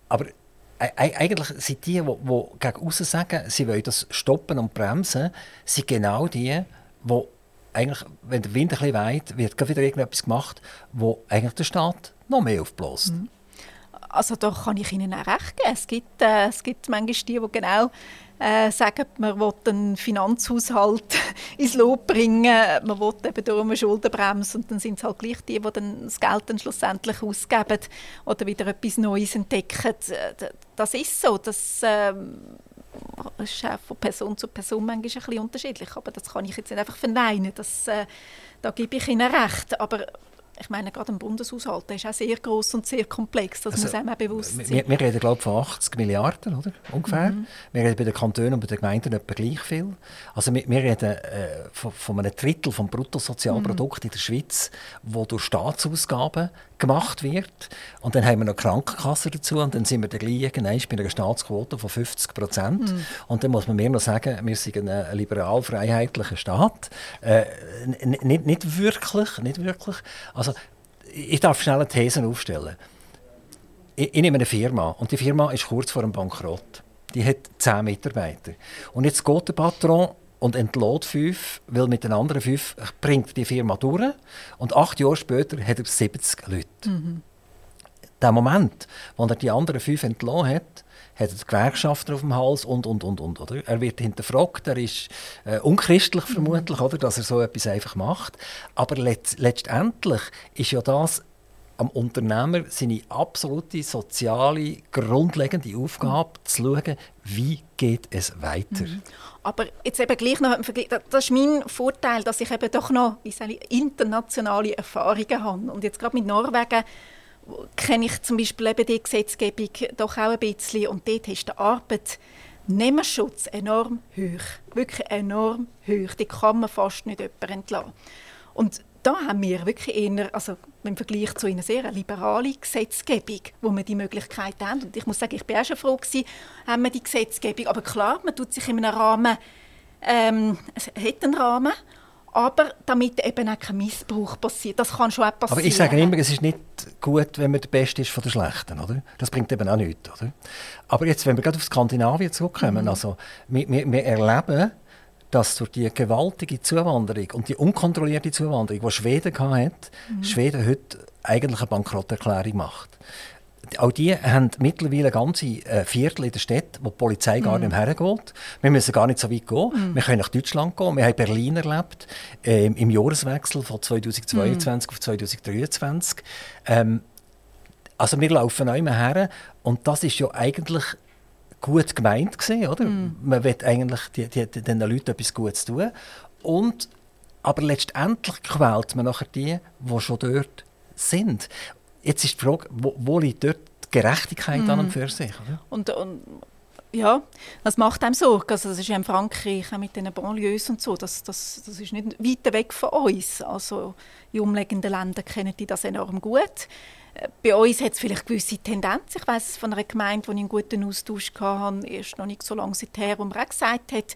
aber eigentlich sind die, die, gegen außen sagen, sie wollen das stoppen und bremsen, sind genau die, die eigentlich, wenn der Wind ein bisschen weht, wird wieder irgendetwas gemacht, wo eigentlich der Staat noch mehr aufbläst. Mhm. Also da kann ich Ihnen auch recht geben. Es gibt, äh, es gibt manchmal die, die genau äh, sagen, man will den Finanzhaushalt ins Lob bringen, man will eben durch eine Schuldenbremse und dann sind es halt gleich die, die dann das Geld dann schlussendlich ausgeben oder wieder etwas Neues entdecken. Das ist so, das ähm, ist auch von Person zu Person manchmal ein bisschen unterschiedlich, aber das kann ich jetzt nicht einfach verneinen, das, äh, da gebe ich Ihnen recht, aber ich meine, gerade ein Bundeshaushalt der ist auch sehr groß und sehr komplex, das also, muss einem auch bewusst sein. Wir, wir reden, glaube ich, von 80 Milliarden, oder? ungefähr. Mhm. Wir reden bei den Kantonen und bei den Gemeinden etwa gleich viel. Also wir, wir reden äh, von, von, einem Drittel des Bruttosozialprodukts mhm. in der Schweiz, wo durch Staatsausgaben gemacht wird. Und dann haben wir noch Krankenkassen dazu und dann sind wir dann gleich irgendwann bei einer Staatsquote von 50 Prozent. Mhm. Und dann muss man mir noch sagen, wir sind ein liberal-freiheitlicher Staat. Äh, nicht, nicht wirklich, nicht wirklich. Also, ich darf schnell eine These aufstellen. Ich, ich nehme eine Firma und die Firma ist kurz vor dem Bankrott. Die hat zehn Mitarbeiter. Und jetzt geht der Patron und entlohnt fünf, weil mit den anderen fünf bringt die Firma durch. Und acht Jahre später hat er 70 Leute. Mhm. Der Moment, wo er die anderen fünf entlohnt hat, hat er Gewerkschafter auf dem Hals und, und, und, und. Oder? Er wird hinterfragt, er ist äh, unchristlich vermutlich, oder, dass er so etwas einfach macht. Aber let letztendlich ist ja das am Unternehmer seine absolute soziale, grundlegende Aufgabe, zu schauen, wie geht es weiter. Mhm. Aber jetzt eben gleich noch das ist mein Vorteil, dass ich eben doch noch ich, internationale Erfahrungen habe. Und jetzt gerade mit Norwegen kenne ich zum Beispiel eben die Gesetzgebung doch auch ein bisschen. Und dort ist der Arbeitnehmerschutz enorm hoch. Wirklich enorm hoch. Die kann man fast nicht jemand entlassen. Und da haben wir wirklich eher, also im Vergleich zu einer sehr liberalen Gesetzgebung, wo wir die Möglichkeit haben. Und ich muss sagen, ich bin auch schon froh gewesen, haben wir die Gesetzgebung. Aber klar, man tut sich in einem Rahmen, ähm, es hat einen Rahmen, aber damit eben auch kein Missbrauch passiert. Das kann schon auch passieren. Aber ich sage immer, es ist nicht gut, wenn man der Beste ist von der Schlechten, oder? Das bringt eben auch nichts, oder? Aber jetzt, wenn wir gerade auf Skandinavien zurückkommen, mhm. also wir, wir, wir erleben dass durch die gewaltige Zuwanderung und die unkontrollierte Zuwanderung, die Schweden hatte, mhm. Schweden heute eigentlich eine Bankrotterklärung macht. Auch die haben mittlerweile ganze äh, Viertel in der Stadt, wo die Polizei mm. gar nicht mehr hergeht. Wir müssen gar nicht so weit gehen. Mm. Wir können nach Deutschland gehen. Wir haben Berlin erlebt, äh, im Jahreswechsel von 2022 mm. auf 2023. Ähm, also wir laufen auch immer her und das ist ja eigentlich gut gemeint gewesen, oder? Mm. Man will eigentlich die, die, den Leuten etwas Gutes tun. Und, aber letztendlich quält man nachher die, die schon dort sind. Jetzt ist die Frage, wo, wo liegt dort die Gerechtigkeit mm. an und für sich? Oder? Und, und ja, das macht einem Sorge. Also das ist ja in Frankreich auch mit den Banlieues und so. Das, das, das ist nicht weit weg von uns. Also in umliegenden Ländern kennen die das enorm gut. Bei uns hat es vielleicht gewisse Tendenz. Ich weiß von einer Gemeinde, wo ich einen guten Austausch hatte, erst noch nicht so lange seither, wo man auch gesagt hat,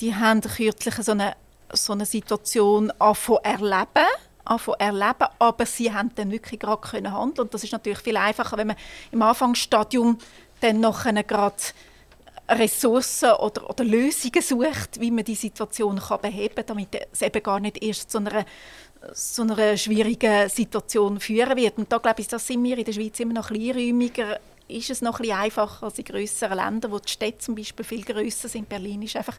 die haben kürzlich so eine, so eine Situation angefangen erleben anfangen erleben, aber sie haben dann wirklich gerade können handeln und das ist natürlich viel einfacher, wenn man im Anfangsstadium dann noch gerade Ressourcen oder, oder Lösungen sucht, wie man die Situation kann beheben kann, damit es eben gar nicht erst zu einer so einer schwierigen Situation führen wird. Und da glaube ich, das sind wir in der Schweiz immer noch kleinräumiger ist es noch ein bisschen einfacher als in grösseren Ländern, wo die Städte zum Beispiel viel grösser sind. Berlin ist einfach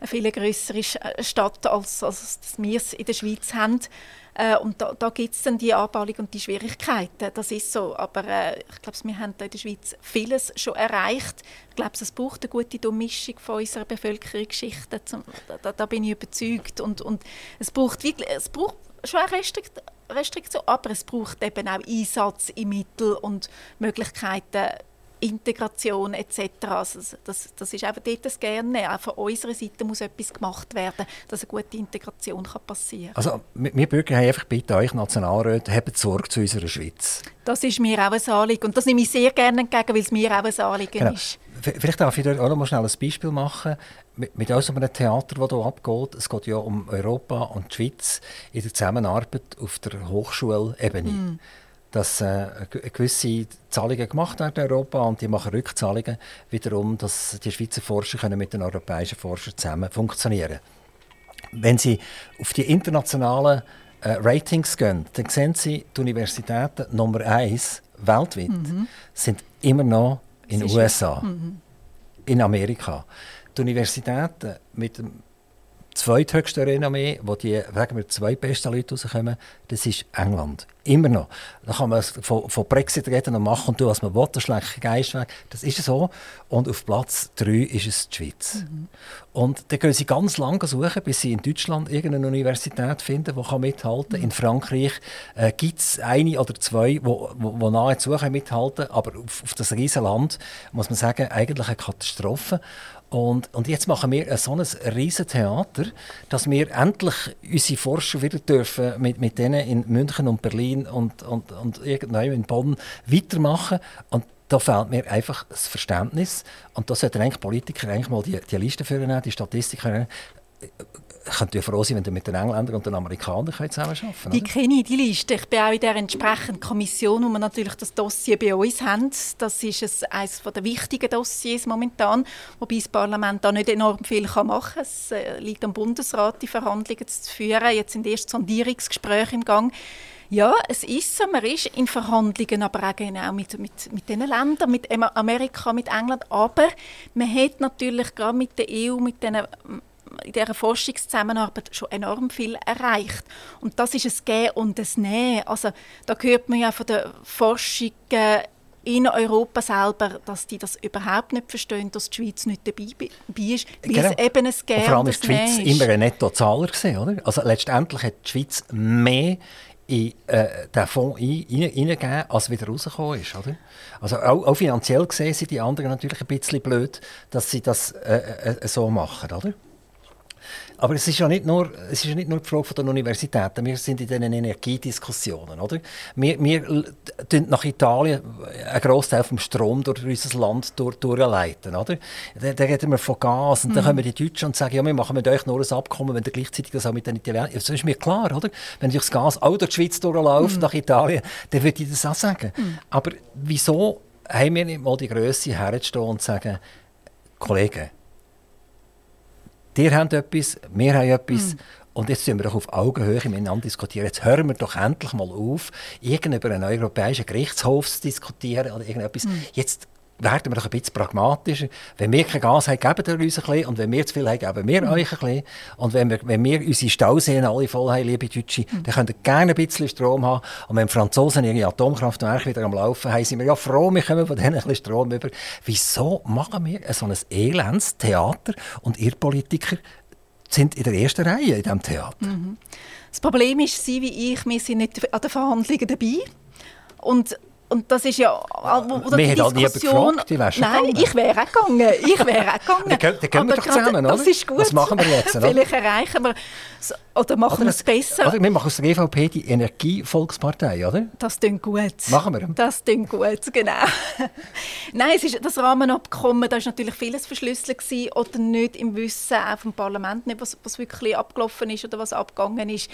eine viel grössere äh, Stadt, als, als wir es in der Schweiz haben. Äh, und da, da gibt es dann die Anbauung und die Schwierigkeiten. Das ist so. Aber äh, ich glaube, wir haben in der Schweiz vieles schon erreicht. Ich glaube, es braucht eine gute Durchmischung von unserer Bevölkerungsgeschichte. Da, da, bin ich überzeugt. Und, und es braucht wirklich, es braucht schon eine Restrikt Restriktion, aber es braucht eben auch Einsatz in Mittel und Möglichkeiten, Integration etc. Also das, das ist einfach dort das Gerne. Auch von unserer Seite muss etwas gemacht werden, dass eine gute Integration kann passieren kann. Also wir Bürger haben einfach bitte euch Nationalräte, habt Sorge zu unserer Schweiz. Das ist mir auch ein Anliegen und das nehme ich sehr gerne entgegen, weil es mir auch ein Anliegen genau. ist. Vielleicht darf ich auch noch mal schnell ein Beispiel machen. Mit, mit so einem Theater, das hier abgeht, es geht ja um Europa und die Schweiz in der Zusammenarbeit auf der Hochschulebene. Mm. Dass äh, gewisse Zahlungen gemacht werden in Europa und die machen Rückzahlungen wiederum, dass die Schweizer Forscher können mit den europäischen Forschern zusammen funktionieren Wenn Sie auf die internationalen äh, Ratings gehen, dann sehen Sie, die Universitäten Nummer eins weltweit mhm. sind immer noch in den USA, mhm. in Amerika. Die Universitäten mit dem zweithöchsten Renommee, wo die sagen wir, zwei besten Leute rauskommen, das ist England. Immer noch. Da kann man von, von Brexit reden und machen und tun, was man will, das schlägt Geist weg. Das ist so. Und auf Platz drei ist es die Schweiz. Mhm. Und dann gehen sie ganz lange suchen, bis sie in Deutschland irgendeine Universität finden, die mithalten kann. Mhm. In Frankreich äh, gibt es eine oder zwei, die wo, wo, wo nahezu mithalten können. Aber auf, auf das riesige Land muss man sagen, eigentlich eine Katastrophe. Und, und jetzt machen wir so ein riesen Theater, dass wir endlich unsere Forscher wieder dürfen mit, mit denen in München und Berlin und, und, und irgendwo in Bonn weitermachen. Und da fehlt mir einfach das Verständnis. Und da sollten eigentlich Politiker eigentlich mal die, die Liste führen, die Statistiker könnt ihr froh sein, wenn ihr mit den Engländern und den Amerikanern zusammenarbeiten könnt. Die kenne ich, die Liste. Ich bin auch in der entsprechenden Kommission, wo wir natürlich das Dossier bei uns haben. Das ist eines der wichtigen Dossiers momentan, wobei das Parlament da nicht enorm viel machen kann. Es äh, liegt am Bundesrat, die Verhandlungen zu führen. Jetzt sind erst Sondierungsgespräche im Gang. Ja, es ist so. Man ist in Verhandlungen, aber auch genau mit, mit, mit diesen Ländern, mit Amerika, mit England. Aber man hat natürlich gerade mit der EU, mit diesen in dieser Forschungszusammenarbeit schon enorm viel erreicht. Und das ist ein Gehen und ein Nehmen. Also, da hört man ja von der Forschung in Europa selber, dass die das überhaupt nicht verstehen, dass die Schweiz nicht dabei ist, weil genau. es eben ein Gehen und Vor allem ist die Schweiz ist. immer ein Nettozahler gewesen, oder? Also letztendlich hat die Schweiz mehr in äh, den Fonds hineingegeben, als wieder rausgekommen ist. Oder? Also auch, auch, finanziell gesehen sind die anderen natürlich ein bisschen blöd, dass sie das äh, äh, so machen. Oder? Aber es ist ja nicht nur, es ist ja nicht nur die Frage der Universitäten. Wir sind in diesen Energiediskussionen. Oder? Wir, wir nach Italien einen Großteil vom Strom durch unser Land durch, durchleiten. Oder? Da, da reden wir von Gas. Und mhm. dann kommen die Deutschen und sagen, ja, wir machen mit euch nur ein Abkommen, wenn ihr gleichzeitig das auch mit den Italienern... Das ist mir klar, oder? Wenn das Gas auch durch die Schweiz durchläuft, mhm. nach Italien, dann würde ich das auch sagen. Mhm. Aber wieso haben wir nicht mal die Größe herzustehen und zu sagen, Kollegen, Ihr habt etwas, wir haben etwas. Mhm. Und jetzt sind wir doch auf Augenhöhe miteinander diskutieren. Jetzt hören wir doch endlich mal auf, irgend über einen europäischen Gerichtshof zu diskutieren oder irgendetwas. Mhm. Jetzt werden wir doch ein bisschen pragmatischer. Wenn wir kein Gas haben, geben wir uns ein bisschen. Und wenn wir zu viel haben, geben wir mhm. euch ein bisschen. Und wenn wir, wenn wir unsere Stauseen alle voll haben, liebe Deutsche, mhm. dann könnt ihr gerne ein bisschen Strom haben. Und wenn die Franzosen ihre Atomkraftwerke wieder am Laufen haben, sind wir ja froh, wir kommen von denen ein bisschen Strom über. Wieso machen wir so ein elends Theater und ihr Politiker sind in der ersten Reihe in diesem Theater? Mhm. Das Problem ist, Sie wie ich, wir sind nicht an den Verhandlungen dabei. Und und das ist ja... Oder wir haben nie gefragt, die Nein, gegangen. ich wäre auch gegangen. Ich wäre auch gegangen. dann, dann gehen wir doch zusammen, oder? Das ist gut. Was machen wir jetzt? Oder? Vielleicht erreichen wir oder machen wir es besser. Oder wir machen aus der EVP die Energievolkspartei, oder? Das klingt gut. Machen wir. Das klingt gut, genau. Nein, es ist das Rahmenabkommen, da war natürlich vieles verschlüsselt gewesen, oder nicht im Wissen auch vom Parlament, nicht, was, was wirklich abgelaufen ist oder was abgegangen ist.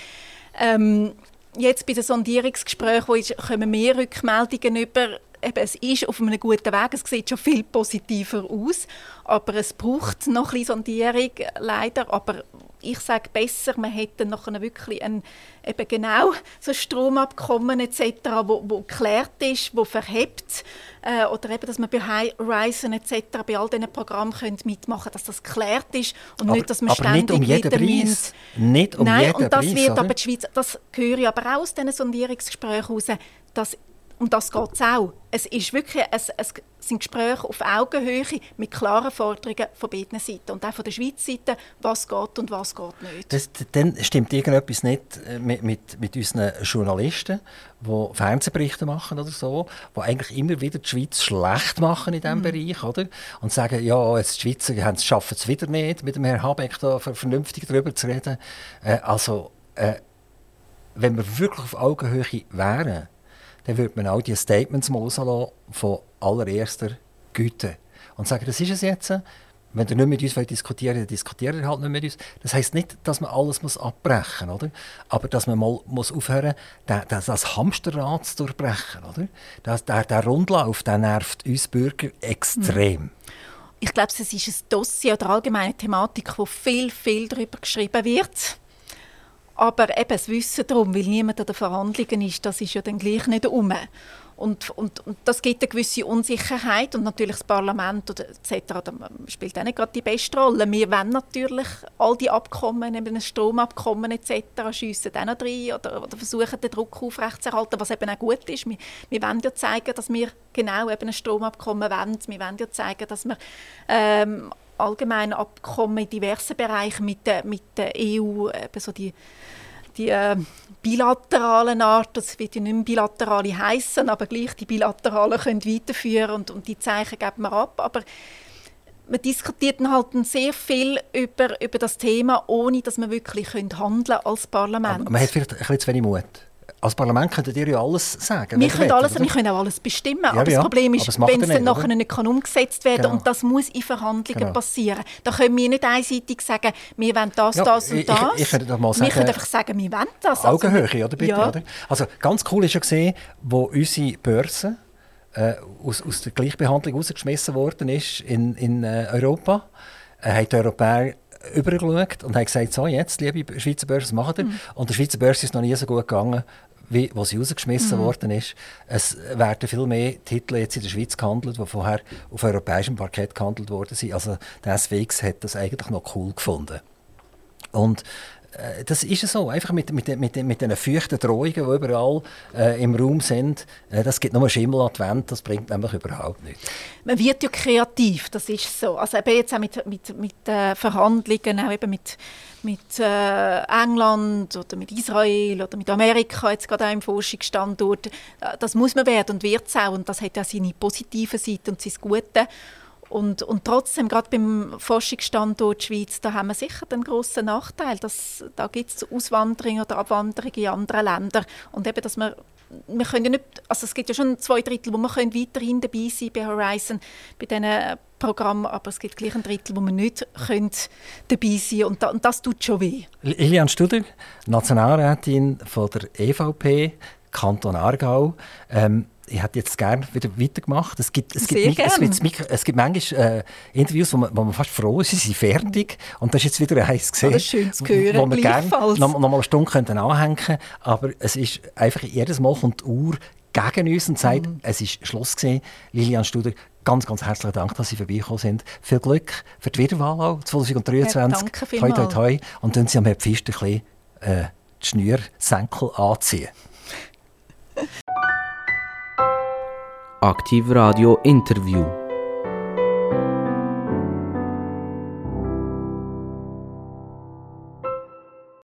Ähm, jetzt bei den Sondierungsgesprächen kommen mehr Rückmeldungen über, eben, es ist auf einem guten Weg, es sieht schon viel positiver aus, aber es braucht noch ein bisschen Sondierung, leider, aber ich sage besser, man hätte nachher wirklich ein eben genau so Stromabkommen etc., wo, wo geklärt ist, wo verhebt äh, oder eben, dass man bei Horizon etc. bei all diesen Programmen können mitmachen, dass das geklärt ist und aber, nicht, dass man ständig nicht um jeden Preis. Nicht um Nein, jeden und das Preis, wird oder? aber die Schweiz, das höre ich aber auch aus diesen Sondierungsgesprächen heraus, dass um das geht es auch. Es, ist wirklich, es, es sind Gespräche auf Augenhöhe mit klaren Forderungen von beiden Seiten. Und auch von der Schweizer Seite, was geht und was geht nicht. Das, dann stimmt irgendetwas nicht äh, mit, mit, mit unseren Journalisten, die Fernsehberichte machen oder so, die eigentlich immer wieder die Schweiz schlecht machen in diesem mhm. Bereich. Oder? Und sagen, ja, jetzt die Schweizer schaffen es wieder nicht, mit dem Herrn Habeck da vernünftig darüber zu reden. Äh, also, äh, wenn wir wirklich auf Augenhöhe wären, dann würde man auch die Statements mal von allererster Güte. Und sagen, das ist es jetzt. Wenn ihr nicht mit uns diskutieren wollt, dann diskutiert ihr halt nicht mit uns. Das heisst nicht, dass man alles muss abbrechen muss, aber dass man mal muss aufhören muss, das, das Hamsterrad zu durchbrechen. Oder? Das, der, der Rundlauf der nervt uns Bürger extrem. Mhm. Ich glaube, es ist ein Dossier oder allgemeine Thematik, wo viel, viel darüber geschrieben wird. Aber eben das Wissen darum, weil niemand an den Verhandlungen ist, das ist ja dann gleich nicht um. Und, und, und das gibt eine gewisse Unsicherheit und natürlich das Parlament oder etc. spielt auch nicht gerade die beste Rolle. Wir wollen natürlich all die Abkommen, eben ein Stromabkommen etc. schiessen dann noch rein oder, oder versuchen den Druck aufrechtzuerhalten, was eben auch gut ist. Wir, wir wollen ja zeigen, dass wir genau eben ein Stromabkommen wollen. Wir wollen ja zeigen, dass wir ähm, allgemein Abkommen in diversen Bereichen mit der, mit der EU, eben so die, die äh, bilateralen Art, das wird ja nicht mehr bilaterale heißen, aber gleich die bilateralen können weiterführen und, und die Zeichen geben wir ab. Aber man diskutiert halt sehr viel über, über das Thema, ohne dass man wirklich handeln können als Parlament. Aber man hat vielleicht ein bisschen zu wenig Mut als Parlament könntet ihr ja alles sagen. Wir können, alles, wir können auch alles bestimmen. Ja, aber das Problem ist, wenn es dann nachher nicht kann umgesetzt werden genau. und das muss in Verhandlungen genau. passieren. Da können wir nicht einseitig sagen, wir wollen das, ja, das und das. Ich, ich, ich doch mal sagen, wir können einfach sagen, wir wollen das. Also, Augenhöhe, oder bitte? Oder? Also ganz cool ist ja gesehen, wo unsere Börse äh, aus, aus der Gleichbehandlung rausgeschmissen worden ist in, in äh, Europa, äh, haben die Europäer übergeschaut und haben gesagt, so jetzt, liebe Schweizer Börse, was machen ihr? Mhm. Und der Schweizer Börse ist noch nie so gut gegangen, wie wo sie rausgeschmissen mhm. worden ist. Es werden viel mehr Titel jetzt in der Schweiz gehandelt, die vorher auf europäischem Parkett gehandelt worden sind. Also der SWX hat das eigentlich noch cool gefunden. Und das ist so, einfach mit, mit, mit, mit den feuchten Drohungen, die überall äh, im Raum sind. Äh, das gibt nur Schimmel Wand, das bringt nämlich überhaupt nichts. Man wird ja kreativ, das ist so. Also eben jetzt auch mit, mit, mit äh, Verhandlungen, auch eben mit, mit äh, England oder mit Israel oder mit Amerika, jetzt gerade auch im Forschungsstandort, äh, das muss man werden und wird es auch. Und das hat ja seine positive Seite und sein Gute. Und, und trotzdem, gerade beim Forschungsstandort Schweiz, da haben wir sicher den grossen Nachteil, dass da gibt es Auswanderung oder Abwanderung in andere Länder und eben, dass wir wir können ja nicht, also es gibt ja schon zwei Drittel, wo wir können weiterhin dabei sein bei Horizon, bei diesen Programmen, aber es gibt gleich ein Drittel, wo wir nicht können dabei sein und, da, und das tut schon weh. Lilian Studer, Nationalrätin von der EVP, Kanton Aargau. Ähm, ich hätte jetzt gerne wieder weitergemacht. Es gibt, es Sehr gibt, es gibt, es gibt manchmal äh, Interviews, wo man, wo man fast froh ist, sie sind fertig. Und das ist jetzt wieder eins gesehen, das ist schön zu hören, wo wir gerne noch, noch mal eine Stunde könnten anhängen Aber es ist einfach, jedes Mal kommt die Uhr gegen uns und sagt, Mhm. es ist Schluss gewesen. Lilian Studer, ganz, ganz herzlichen Dank, dass Sie vorbeigekommen sind. Viel Glück für die Wiederwahl auch 2023. Ja, danke toi, toi, toi. Und dann Sie am Herrn Pfister ein bisschen äh, die Schnürsenkel anziehen. Aktiv Radio Interview.